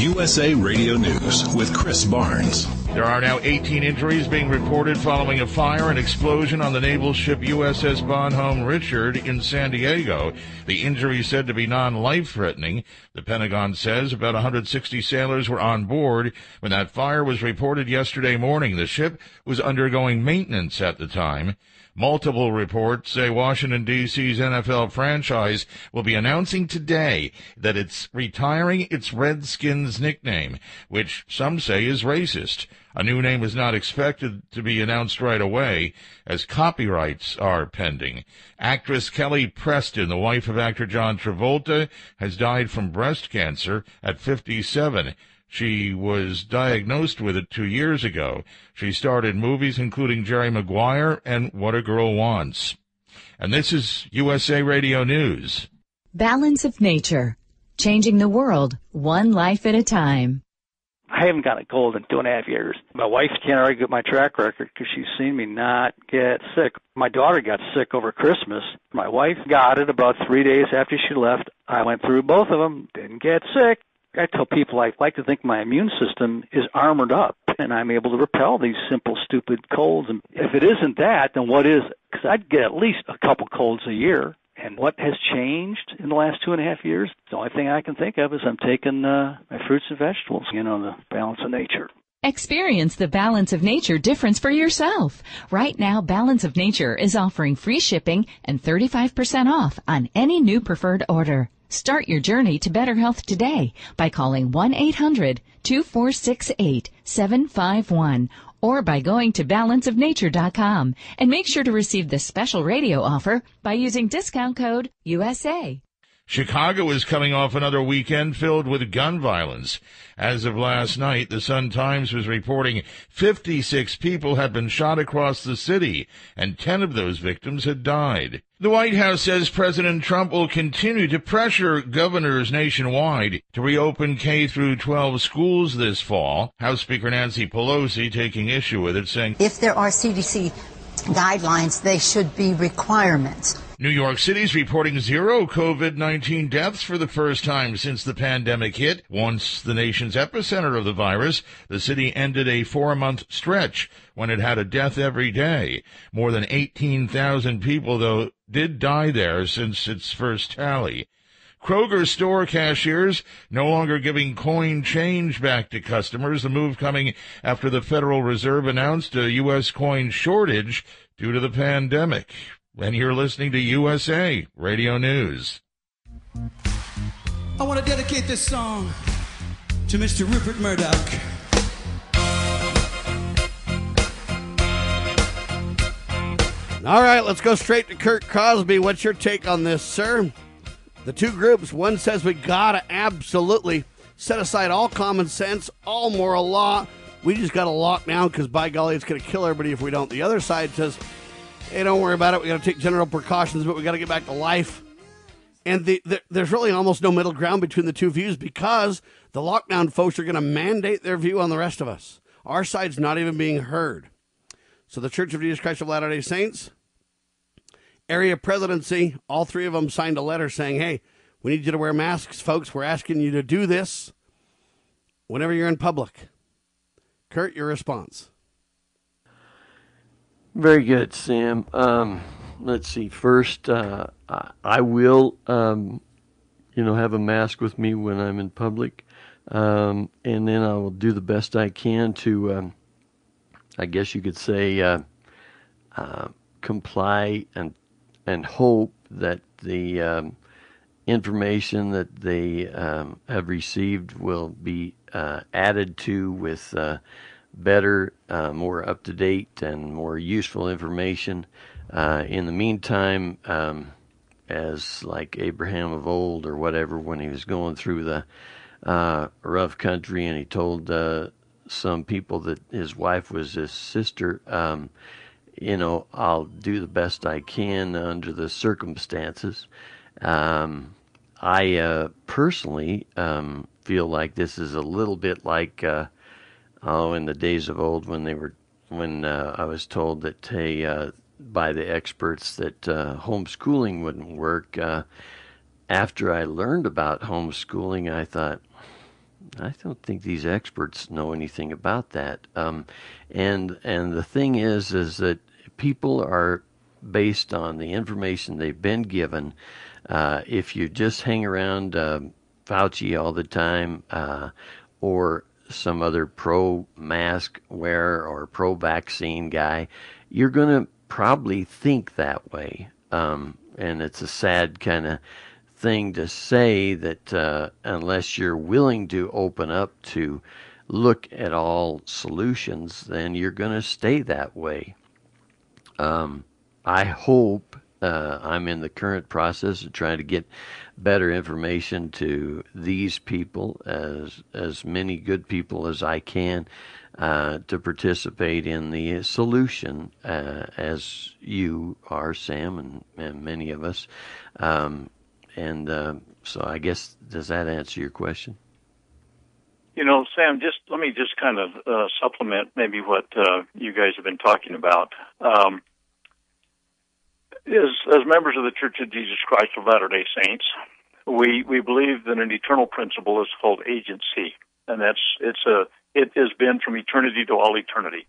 USA Radio News with Chris Barnes. There are now 18 injuries being reported following a fire and explosion on the naval ship USS Bonhomme Richard in San Diego. The injury said to be non-life threatening. The Pentagon says about 160 sailors were on board when that fire was reported yesterday morning. The ship was undergoing maintenance at the time. Multiple reports say Washington D.C.'s NFL franchise will be announcing today that it's retiring its Redskins nickname, which some say is racist. A new name is not expected to be announced right away, as copyrights are pending. Actress Kelly Preston, the wife of actor John Travolta, has died from breast cancer at 57. She was diagnosed with it two years ago. She starred in movies including Jerry Maguire and What a Girl Wants. And this is USA Radio News. Balance of Nature. Changing the world, one life at a time. I haven't got a cold in two and a half years. My wife can't argue with my track record because she's seen me not get sick. My daughter got sick over Christmas. My wife got it about three days after she left. I went through both of them, didn't get sick. I tell people I like to think my immune system is armored up and I'm able to repel these simple, stupid colds. And if it isn't that, then what is? Because I'd get at least a couple colds a year. And what has changed in the last two and a half years? The only thing I can think of is I'm taking uh, my fruits and vegetables, you know, the balance of nature. Experience the Balance of Nature difference for yourself. Right now, Balance of Nature is offering free shipping and 35% off on any new preferred order. Start your journey to better health today by calling 1-800-2468-751 or by going to balanceofnature.com and make sure to receive this special radio offer by using discount code USA. Chicago is coming off another weekend filled with gun violence. As of last night, the Sun Times was reporting 56 people had been shot across the city, and 10 of those victims had died. The White House says President Trump will continue to pressure governors nationwide to reopen K through 12 schools this fall. House Speaker Nancy Pelosi taking issue with it, saying, If there are CDC guidelines, they should be requirements. New York City's reporting zero COVID-19 deaths for the first time since the pandemic hit. Once the nation's epicenter of the virus, the city ended a four-month stretch when it had a death every day. More than 18,000 people, though, did die there since its first tally. Kroger store cashiers no longer giving coin change back to customers. The move coming after the Federal Reserve announced a U.S. coin shortage due to the pandemic. And you're listening to USA Radio News. I want to dedicate this song to Mr. Rupert Murdoch. All right, let's go straight to Kurt Crosby. What's your take on this, sir? The two groups, one says we gotta absolutely set aside all common sense, all moral law. We just gotta lock down because by golly, it's gonna kill everybody if we don't. The other side says, hey, don't worry about it. We gotta take general precautions, but we gotta get back to life. And the, the, there's really almost no middle ground between the two views because the lockdown folks are going to mandate their view on the rest of us. Our side's not even being heard. So the Church of Jesus Christ of Latter day Saints, area presidency, all three of them signed a letter saying, hey, we need you to wear masks, folks. We're asking you to do this whenever you're in public. Kurt, your response. Very good, Sam. Um, let's see. First, uh, I will, um, you know, have a mask with me when I'm in public, um, and then I will do the best I can to, um, I guess you could say, uh, uh, comply and and hope that the um, information that they um, have received will be uh, added to with uh, better, uh, more up to date, and more useful information. Uh, in the meantime, um, as like Abraham of old or whatever, when he was going through the uh, rough country and he told uh, some people that his wife was his sister, um, you know, I'll do the best I can under the circumstances. Um, I uh, personally um, feel like this is a little bit like, uh, oh, in the days of old when they were, when uh, I was told that, hey, uh, by the experts that uh, homeschooling wouldn't work. Uh, after I learned about homeschooling, I thought, I don't think these experts know anything about that. Um, and and the thing is, is that people are based on the information they've been given. Uh, if you just hang around uh, Fauci all the time, uh, or some other pro mask wearer or pro vaccine guy, you're going to probably think that way. Um, and it's a sad kind of thing to say that uh, unless you're willing to open up to look at all solutions, then you're going to stay that way. Um, I hope uh, I'm in the current process of trying to get better information to these people, as as many good people as I can, uh, to participate in the solution, uh, as you are, Sam, and, and many of us. Um, and uh, so, I guess does that answer your question? You know, Sam, just let me just kind of uh, supplement maybe what uh, you guys have been talking about. Um, as, as members of the Church of Jesus Christ of Latter Day Saints, we we believe that an eternal principle is called agency, and that's it's a it has been from eternity to all eternity.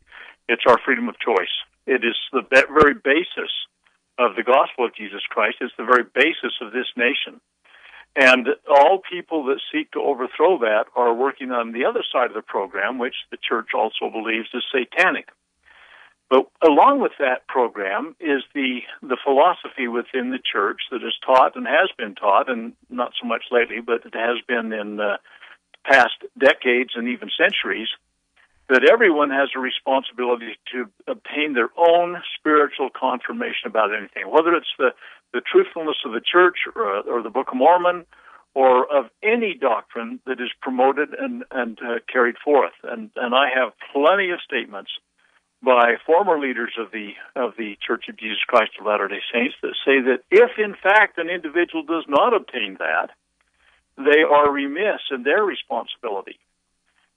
It's our freedom of choice. It is the very basis of the gospel of Jesus Christ. It's the very basis of this nation. And all people that seek to overthrow that are working on the other side of the program, which the church also believes is satanic. But along with that program is the the philosophy within the church that is taught and has been taught, and not so much lately, but it has been in uh, past decades and even centuries, that everyone has a responsibility to obtain their own spiritual confirmation about anything, whether it's the the truthfulness of the church or, or the Book of Mormon or of any doctrine that is promoted and and uh, carried forth. And and I have plenty of statements by former leaders of the of the Church of Jesus Christ of Latter-day Saints that say that if in fact an individual does not obtain that, they are remiss in their responsibility.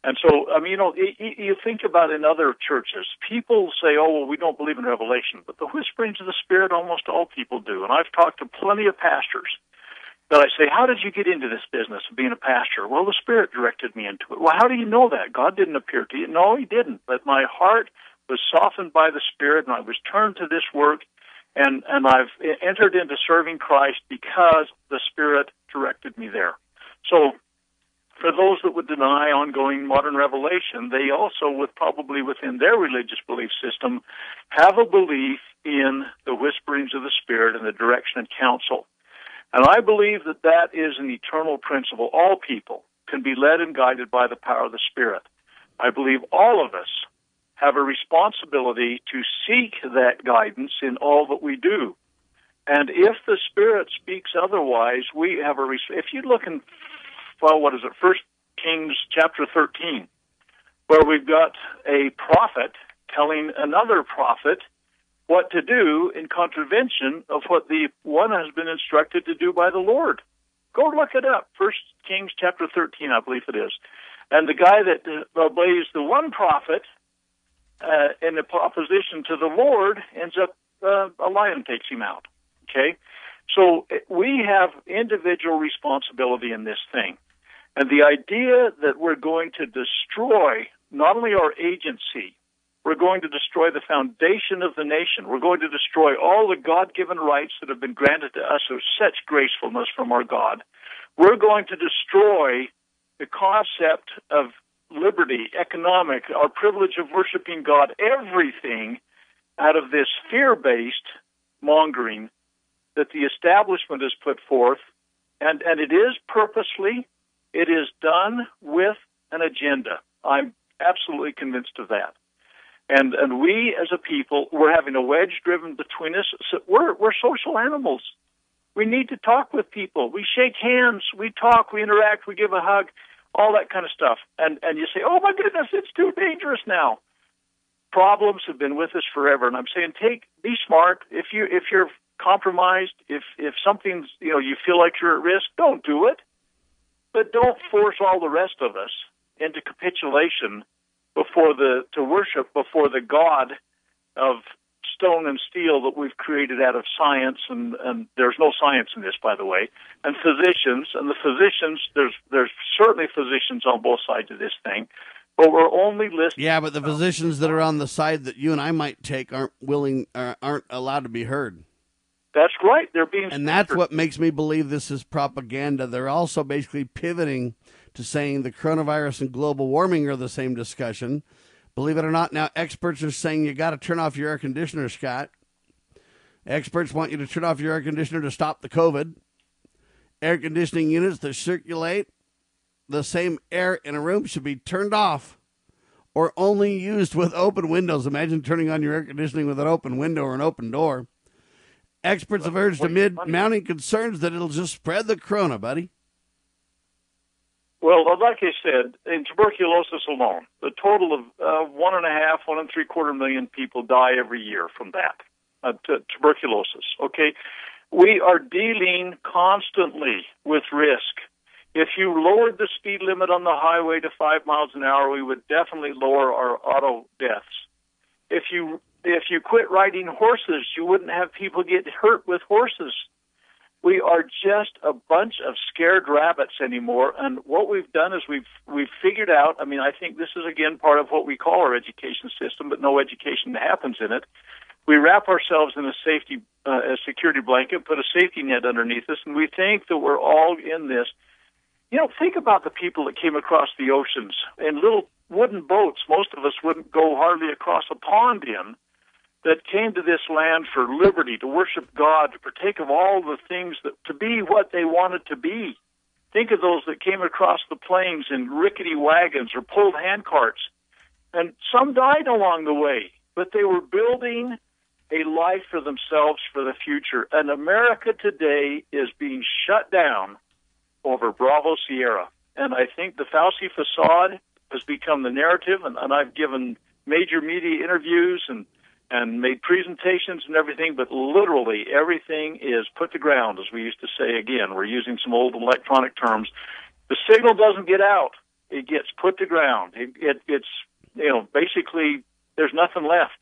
And so, I mean, you know, you think about in other churches, people say, "Oh, well, we don't believe in revelation," but the whisperings of the Spirit, almost all people do. And I've talked to plenty of pastors that I say, "How did you get into this business of being a pastor?" Well, the Spirit directed me into it. Well, how do you know that? God didn't appear to you. No, He didn't. But my heart was softened by the Spirit, and I was turned to this work, and and I've entered into serving Christ because the Spirit directed me there. So, for those that would deny ongoing modern revelation, they also, with probably within their religious belief system, have a belief in the whisperings of the Spirit and the direction and counsel. And I believe that that is an eternal principle. All people can be led and guided by the power of the Spirit. I believe all of us have a responsibility to seek that guidance in all that we do. And if the Spirit speaks otherwise, we have a. Res- if you look in, well, what is it? First Kings chapter thirteen, where we've got a prophet telling another prophet what to do in contravention of what the one has been instructed to do by the Lord. Go look it up. First Kings chapter thirteen, I believe it is. And the guy that uh, obeys the one prophet uh, in opposition to the Lord, ends up uh, a lion takes him out. Okay, so uh, we have individual responsibility in this thing, and the idea that we're going to destroy not only our agency, we're going to destroy the foundation of the nation. We're going to destroy all the God-given rights that have been granted to us of such gracefulness from our God. We're going to destroy the concept of liberty, economic, our privilege of worshiping God, everything out of this fear based mongering that the establishment has put forth, and, and it is purposely, it is done with an agenda. I'm absolutely convinced of that. And and we as a people, we're having a wedge driven between us. So we're we're social animals. We need to talk with people. We shake hands, we talk, we interact, we give a hug all that kind of stuff. And and you say, "Oh my goodness, it's too dangerous now." Problems have been with us forever, and I'm saying, take be smart. If you if you're compromised, if if something's you know you feel like you're at risk, don't do it. But don't force all the rest of us into capitulation before the to worship before the God of stone and steel that we've created out of science, and, and there's no science in this, by the way, and physicians, and the physicians, there's there's certainly physicians on both sides of this thing, but we're only listening. Yeah, but the physicians that are on the side that you and I might take aren't willing, uh, aren't allowed to be heard. That's right. They're being, and that's what makes me believe this is propaganda. They're also basically pivoting to saying the coronavirus and global warming are the same discussion. Believe it or not, now experts are saying you got to turn off your air conditioner, Scott. Experts want you to turn off your air conditioner to stop the COVID. Air conditioning units that circulate the same air in a room should be turned off or only used with open windows. Imagine turning on your air conditioning with an open window or an open door. Experts have urged amid mounting concerns that it'll just spread the corona, buddy. Well, like I said, in tuberculosis alone, the total of uh, one and a half, one and three quarter million people die every year from that uh, t- tuberculosis. Okay, we are dealing constantly with risk. If you lowered the speed limit on the highway to five miles an hour, we would definitely lower our auto deaths. If you if you quit riding horses, you wouldn't have people get hurt with horses. We are just a bunch of scared rabbits anymore. And what we've done is we've we've figured out. I mean, I think this is again part of what we call our education system, but no education happens in it. We wrap ourselves in a safety, uh, a security blanket, put a safety net underneath us, and we think that we're all in this. You know, think about the people that came across the oceans in little wooden boats. Most of us wouldn't go hardly across a pond in that came to this land for liberty, to worship God, to partake of all the things that to be what they wanted to be. Think of those that came across the plains in rickety wagons or pulled hand carts. And some died along the way, but they were building a life for themselves for the future. And America today is being shut down over Bravo Sierra. And I think the Fauci facade has become the narrative, and, and I've given major media interviews and and made presentations and everything, but literally everything is put to ground, as we used to say again. We're using some old electronic terms. The signal doesn't get out. It gets put to ground. It, it, it's, you know, basically there's nothing left.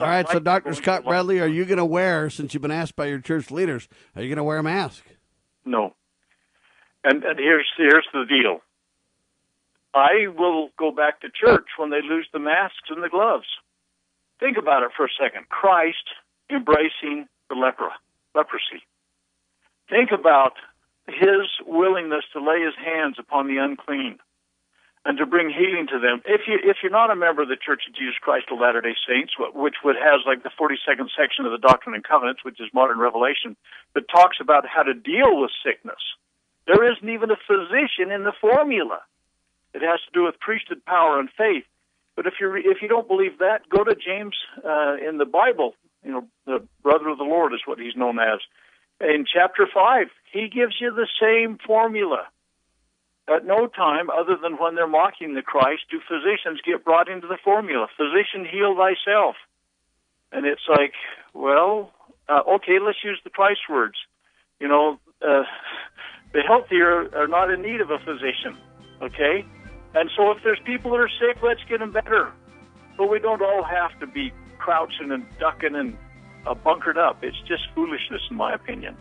All right, so Dr. Scott Bradley, are you going to wear, since you've been asked by your church leaders, are you going to wear a mask? No. And, and here's, here's the deal. I will go back to church when they lose the masks and the gloves. Think about it for a second. Christ embracing the lepra, leprosy. Think about his willingness to lay his hands upon the unclean and to bring healing to them. If you if you're not a member of the Church of Jesus Christ of Latter Day Saints, which would has like the 42nd section of the Doctrine and Covenants, which is modern revelation, that talks about how to deal with sickness, there isn't even a physician in the formula. It has to do with priesthood power and faith. But if you if you don't believe that, go to James uh, in the Bible. You know, the brother of the Lord is what he's known as. In chapter five, he gives you the same formula. At no time, other than when they're mocking the Christ, do physicians get brought into the formula. Physician, heal thyself. And it's like, well, uh, okay, let's use the Christ words. You know, uh, the healthy are, are not in need of a physician. Okay, and so if there's people that are sick, let's get them better. But we don't all have to be crouching and ducking and uh, bunkered up. It's just foolishness, in my opinion.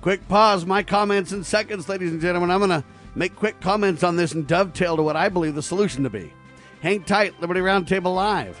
Quick pause. My comments in seconds, ladies and gentlemen. I'm going to make quick comments on this and dovetail to what I believe the solution to be. Hang tight, Liberty Roundtable Live.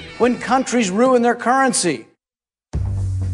when countries ruin their currency.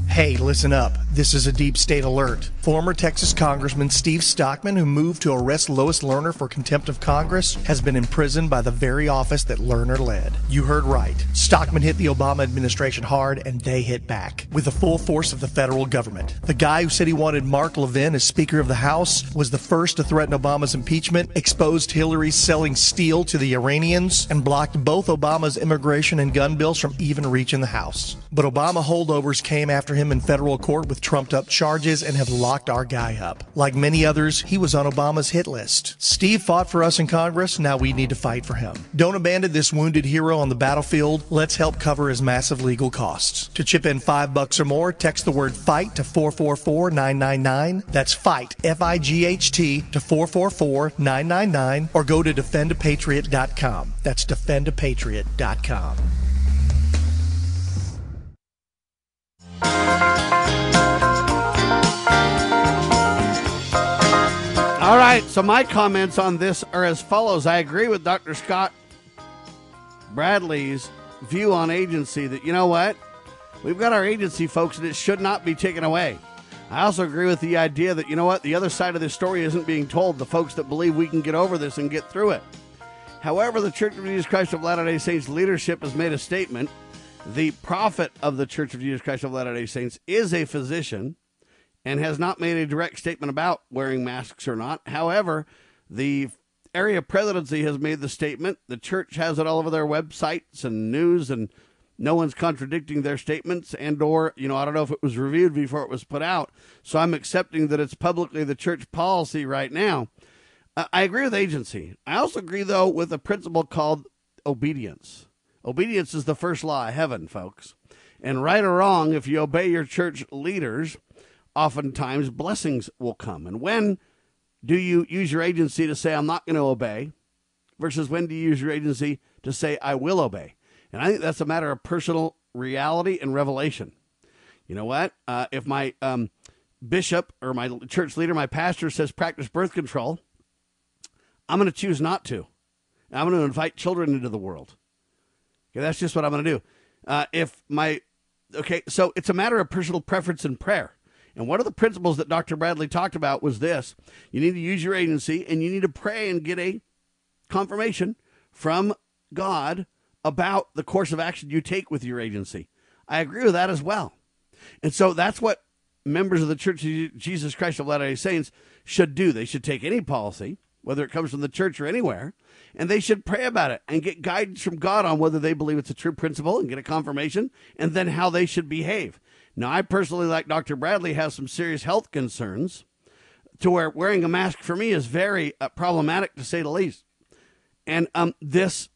Hey, listen up. This is a deep state alert. Former Texas Congressman Steve Stockman, who moved to arrest Lois Lerner for contempt of Congress, has been imprisoned by the very office that Lerner led. You heard right. Stockman hit the Obama administration hard, and they hit back with the full force of the federal government. The guy who said he wanted Mark Levin as Speaker of the House was the first to threaten Obama's impeachment, exposed Hillary selling steel to the Iranians, and blocked both Obama's immigration and gun bills from even reaching the House. But Obama holdovers came after him in federal court with trumped up charges and have locked our guy up. Like many others, he was on Obama's hit list. Steve fought for us in Congress, now we need to fight for him. Don't abandon this wounded hero on the battlefield. Let's help cover his massive legal costs. To chip in five bucks or more, text the word fight to 444 999. That's fight, F I G H T, to 444 999, or go to defendapatriot.com. That's defendapatriot.com. All right, so my comments on this are as follows. I agree with Dr. Scott Bradley's view on agency that, you know what? We've got our agency, folks, and it should not be taken away. I also agree with the idea that, you know what? The other side of this story isn't being told. The folks that believe we can get over this and get through it. However, the Church of Jesus Christ of Latter day Saints leadership has made a statement. The prophet of the Church of Jesus Christ of Latter day Saints is a physician and has not made a direct statement about wearing masks or not. However, the area presidency has made the statement. The church has it all over their websites and news, and no one's contradicting their statements. And or you know, I don't know if it was reviewed before it was put out. So I'm accepting that it's publicly the church policy right now. I agree with agency. I also agree though with a principle called obedience. Obedience is the first law of heaven, folks. And right or wrong, if you obey your church leaders, oftentimes blessings will come. And when do you use your agency to say, I'm not going to obey, versus when do you use your agency to say, I will obey? And I think that's a matter of personal reality and revelation. You know what? Uh, if my um, bishop or my church leader, my pastor says practice birth control, I'm going to choose not to. I'm going to invite children into the world. Okay, that's just what I'm going to do. Uh, if my okay, so it's a matter of personal preference and prayer. And one of the principles that Dr. Bradley talked about was this you need to use your agency and you need to pray and get a confirmation from God about the course of action you take with your agency. I agree with that as well. And so that's what members of the Church of Jesus Christ of Latter day Saints should do. They should take any policy, whether it comes from the church or anywhere, and they should pray about it and get guidance from God on whether they believe it's a true principle and get a confirmation, and then how they should behave. Now, I personally, like Dr. Bradley, have some serious health concerns to where wearing a mask for me is very uh, problematic to say the least. And um, this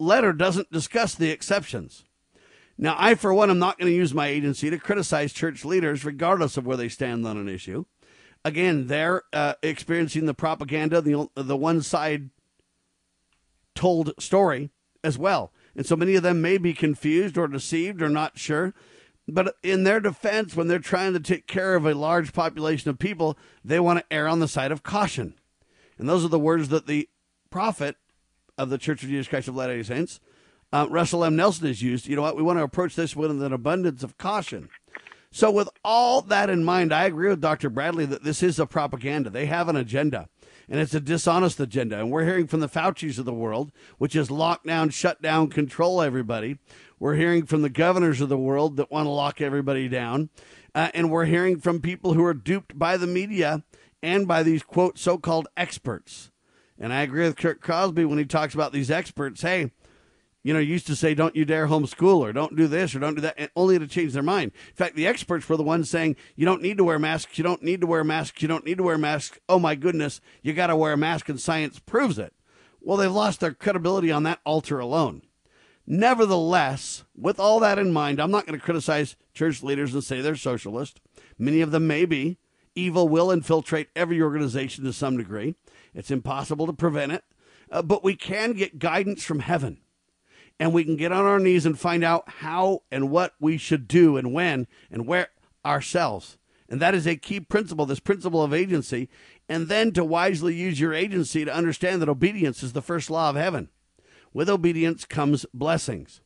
letter doesn't discuss the exceptions. Now, I, for one, am not going to use my agency to criticize church leaders, regardless of where they stand on an issue. Again, they're uh, experiencing the propaganda, the, the one side told story as well. And so many of them may be confused or deceived or not sure. But in their defense, when they're trying to take care of a large population of people, they want to err on the side of caution. And those are the words that the prophet of the Church of Jesus Christ of Latter day Saints, uh, Russell M. Nelson, has used. You know what? We want to approach this with an abundance of caution. So, with all that in mind, I agree with Dr. Bradley that this is a propaganda. They have an agenda, and it's a dishonest agenda. And we're hearing from the Faucis of the world, which is lock down, shut down, control everybody. We're hearing from the governors of the world that want to lock everybody down. Uh, and we're hearing from people who are duped by the media and by these, quote, so called experts. And I agree with Kurt Crosby when he talks about these experts. Hey, you know, used to say, don't you dare homeschool or don't do this or don't do that, and only to change their mind. In fact, the experts were the ones saying, you don't need to wear masks, you don't need to wear masks, you don't need to wear masks. Oh my goodness, you got to wear a mask and science proves it. Well, they've lost their credibility on that altar alone. Nevertheless, with all that in mind, I'm not going to criticize church leaders and say they're socialist. Many of them may be. Evil will infiltrate every organization to some degree. It's impossible to prevent it. Uh, but we can get guidance from heaven. And we can get on our knees and find out how and what we should do and when and where ourselves. And that is a key principle, this principle of agency. And then to wisely use your agency to understand that obedience is the first law of heaven. With obedience comes blessings.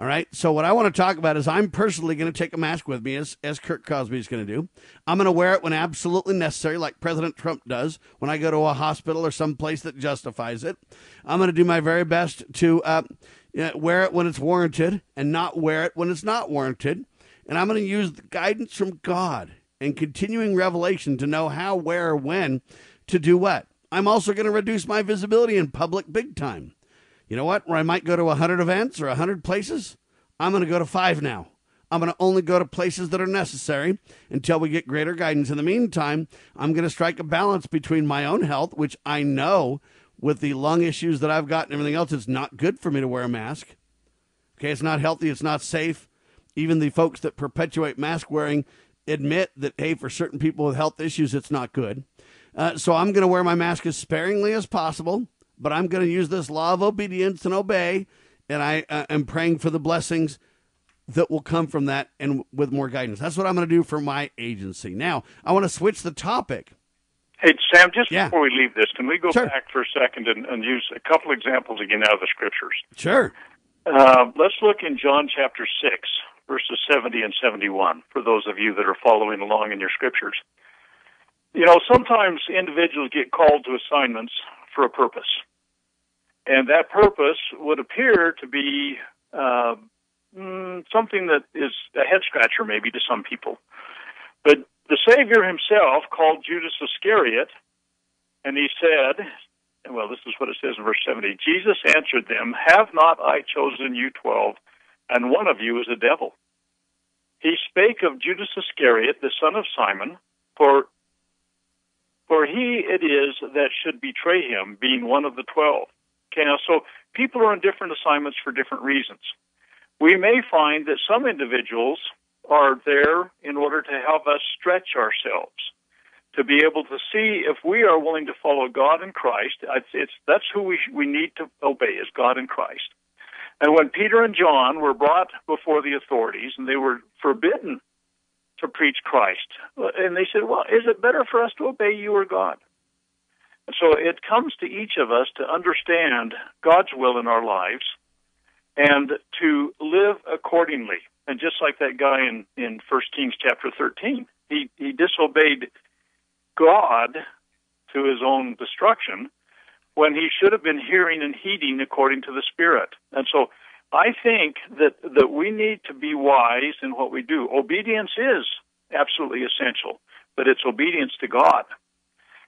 All right. So what I want to talk about is I'm personally going to take a mask with me, as as Kurt Crosby is going to do. I'm going to wear it when absolutely necessary, like President Trump does when I go to a hospital or some place that justifies it. I'm going to do my very best to uh, Uh, wear it when it's warranted and not wear it when it's not warranted. And I'm going to use the guidance from God and continuing revelation to know how, where, when to do what. I'm also going to reduce my visibility in public big time. You know what? Where I might go to 100 events or 100 places, I'm going to go to five now. I'm going to only go to places that are necessary until we get greater guidance. In the meantime, I'm going to strike a balance between my own health, which I know with the lung issues that I've got and everything else, it's not good for me to wear a mask. Okay, it's not healthy, it's not safe. Even the folks that perpetuate mask wearing admit that, hey, for certain people with health issues, it's not good. Uh, so I'm going to wear my mask as sparingly as possible but I'm going to use this law of obedience and obey. And I uh, am praying for the blessings that will come from that and with more guidance. That's what I'm going to do for my agency. Now, I want to switch the topic. Hey, Sam, just Yeah. before we leave this, can we go Sure. back for a second and, and use a couple examples again out of the scriptures? Sure. Uh, let's look in John chapter 6, verses 70 and 71, for those of you that are following along in your scriptures. You know, sometimes individuals get called to assignments for a purpose. And that purpose would appear to be uh, mm, something that is a head scratcher, maybe, to some people. But the Savior himself called Judas Iscariot, and he said, and well, this is what it says in verse 70 Jesus answered them, Have not I chosen you twelve, and one of you is a devil? He spake of Judas Iscariot, the son of Simon, for for he it is that should betray him, being one of the twelve. Okay, now so people are on different assignments for different reasons. We may find that some individuals are there in order to help us stretch ourselves, to be able to see if we are willing to follow God and Christ. It's, it's that's who we we need to obey is God and Christ. And when Peter and John were brought before the authorities and they were forbidden to preach Christ, and they said, "Well, is it better for us to obey you or God?" And so it comes to each of us to understand God's will in our lives and to live accordingly. And just like that guy in in First Kings chapter thirteen, he he disobeyed God to his own destruction when he should have been hearing and heeding according to the Spirit. And so I think that that we need to be wise in what we do. Obedience is absolutely essential, but it's obedience to God.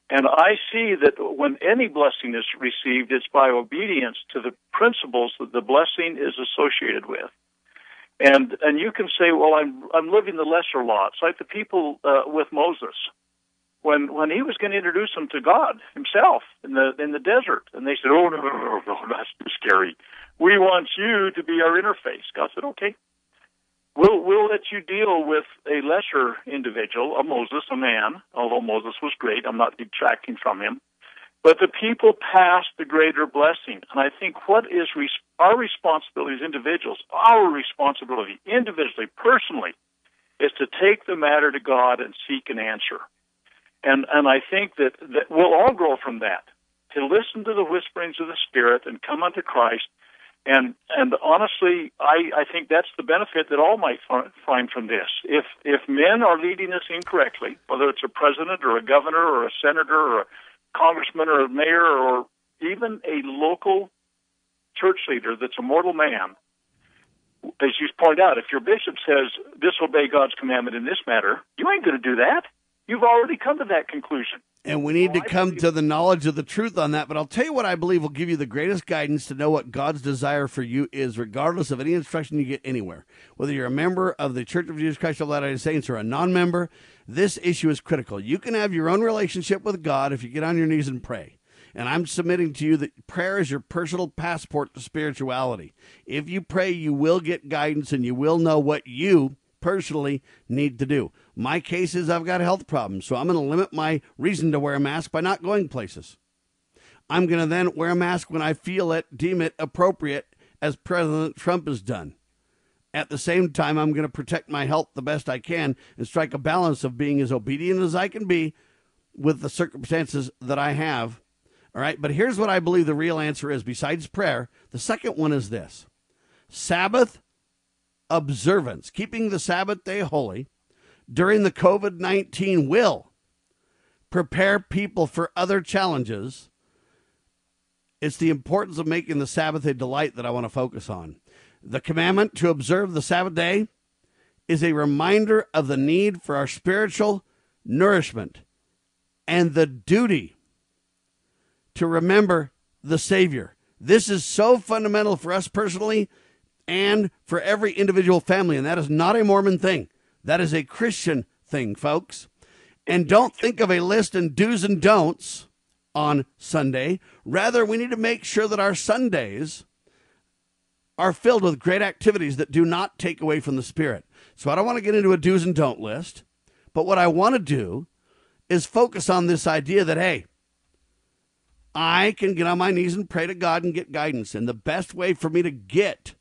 And I see that when any blessing is received, it's by obedience to the principles that the blessing is associated with. And and you can say, well, I'm I'm living the lesser law. It's like the people uh, with Moses when when he was going to introduce them to God Himself in the in the desert, and they said, "Oh no, no, no, no, *laughs* that's too scary. We want you to be our interface." God said, "Okay, we'll we'll let you deal with a lesser individual, a Moses, a man. Although Moses was great, I'm not detracting from him." But the people passed the greater blessing, and I think what is our responsibility as individuals, our responsibility individually, personally, is to take the matter to God and seek an answer. And and I think that, that we'll all grow from that. To listen to the whisperings of the Spirit and come unto Christ. And and honestly, I, I think that's the benefit that all might fi- find from this. If if men are leading us incorrectly, whether it's a president or a governor or a senator or a congressman or a mayor or even a local church leader that's a mortal man, as you point out, if your bishop says disobey God's commandment in this matter, you ain't going to do that. You've already come to that conclusion. And we need to come to the knowledge of the truth on that. But I'll tell you what I believe will give you the greatest guidance to know what God's desire for you is, regardless of any instruction you get anywhere. Whether you're a member of the Church of Jesus Christ of Latter day Saints or a non member, this issue is critical. You can have your own relationship with God if you get on your knees and pray. And I'm submitting to you that prayer is your personal passport to spirituality. If you pray, you will get guidance and you will know what you personally need to do. My case is I've got health problems, so I'm going to limit my reason to wear a mask by not going places. I'm going to then wear a mask when I feel it, deem it appropriate, as President Trump has done. At the same time, I'm going to protect my health the best I can and strike a balance of being as obedient as I can be with the circumstances that I have. All right. But here's what I believe the real answer is besides prayer. The second one is this Sabbath observance, keeping the Sabbath day holy during the COVID 19 will prepare people for other challenges. It's the importance of making the Sabbath a delight that I want to focus on. The commandment to observe the Sabbath day is a reminder of the need for our spiritual nourishment and the duty to remember the Savior. This is so fundamental for us personally and for every individual family, and that is not a Mormon thing. That is a Christian thing, folks. And don't think of a list and do's and don'ts on Sunday. Rather, we need to make sure that our Sundays are filled with great activities that do not take away from the Spirit. So I don't want to get into a do's and don't list, but what I want to do is focus on this idea that, hey, I can get on my knees and pray to God and get guidance. And the best way for me to get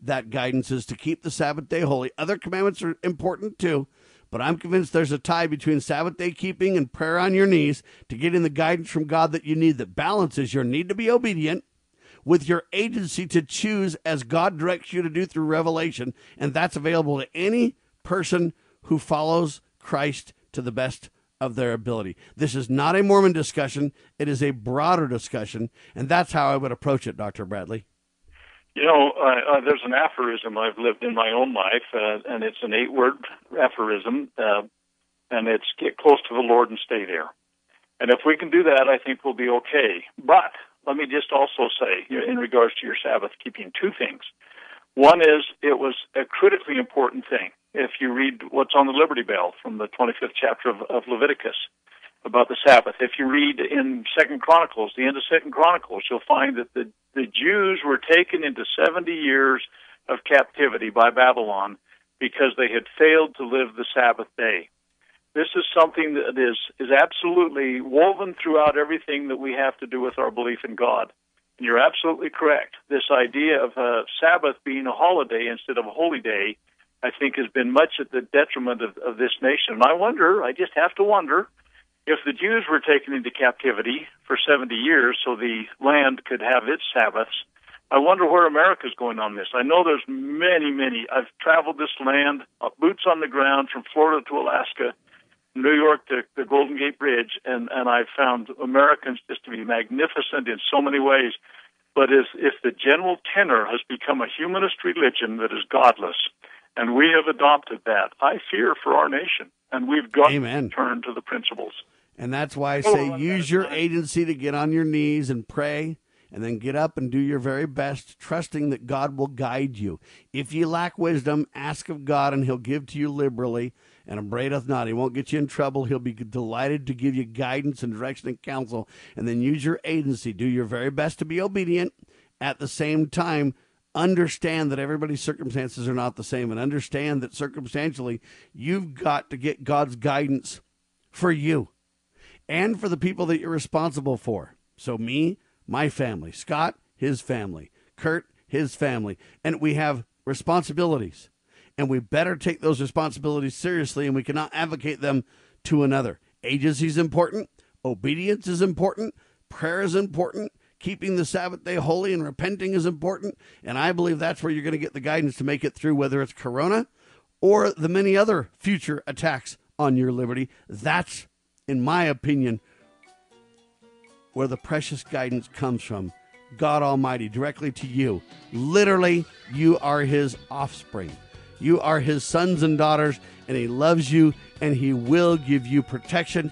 that guidance is to keep the Sabbath day holy. Other commandments are important too, but I'm convinced there's a tie between Sabbath day keeping and prayer on your knees to getting the guidance from God that you need that balances your need to be obedient with your agency to choose as God directs you to do through revelation. And that's available to any person who follows Christ to the best of their ability. This is not a Mormon discussion, it is a broader discussion. And that's how I would approach it, Dr. Bradley. You know, uh, uh, there's an aphorism I've lived in my own life, uh, and it's an eight word aphorism, uh, and it's get close to the Lord and stay there. And if we can do that, I think we'll be okay. But let me just also say, in regards to your Sabbath keeping, two things. One is it was a critically important thing. If you read what's on the Liberty Bell from the 25th chapter of, of Leviticus, about the Sabbath. If you read in Second Chronicles, the end of Second Chronicles, you'll find that the the Jews were taken into 70 years of captivity by Babylon because they had failed to live the Sabbath day. This is something that is is absolutely woven throughout everything that we have to do with our belief in God. And you're absolutely correct. This idea of a Sabbath being a holiday instead of a holy day, I think, has been much at the detriment of, of this nation. And I wonder, I just have to wonder, if the Jews were taken into captivity for 70 years so the land could have its Sabbaths, I wonder where America's going on this. I know there's many, many. I've traveled this land, uh, boots on the ground from Florida to Alaska, New York to the Golden Gate Bridge, and, and I've found Americans just to be magnificent in so many ways. But if, if the general tenor has become a humanist religion that is godless, and we have adopted that, I fear for our nation. And we've got Amen. to turn to the principles. And that's why I say use your agency to get on your knees and pray and then get up and do your very best, trusting that God will guide you. If you lack wisdom, ask of God, and He'll give to you liberally. And abradeth not. He won't get you in trouble. He'll be delighted to give you guidance and direction and counsel. And then use your agency. Do your very best to be obedient. At the same time, understand that everybody's circumstances are not the same, and understand that circumstantially, you've got to get God's guidance for you and for the people that you're responsible for. So, me, my family, Scott, his family, Kurt, his family, and we have responsibilities. And we better take those responsibilities seriously, and we cannot advocate them to another. Agency is important, obedience is important, prayer is important, keeping the Sabbath day holy and repenting is important. And I believe that's where you're going to get the guidance to make it through, whether it's Corona or the many other future attacks on your liberty. That's in my opinion, where the precious guidance comes from. God Almighty, directly to you. Literally, you are His offspring. You are His sons and daughters, and He loves you, and He will give you protection,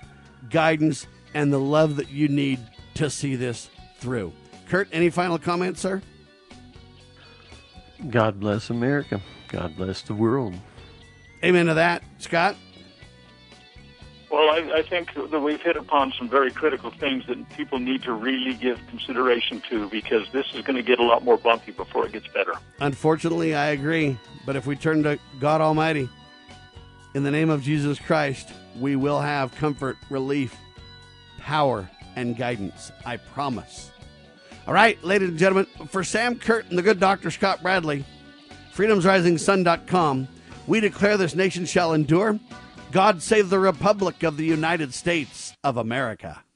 guidance, and the love that you need to see this through. Kurt, any final comments, sir? God bless America. God bless the world. Amen to that. Scott? Well, I, I think that we've hit upon some very critical things that people need to really give consideration to because this is going to get a lot more bumpy before it gets better. Unfortunately, I agree. But if we turn to God Almighty, in the name of Jesus Christ, we will have comfort, relief, power, and guidance. I promise. All right, ladies and gentlemen, for Sam Kurt and the good Dr. Scott Bradley, freedomsrisingsun.com, we declare this nation shall endure. God save the Republic of the United States of America.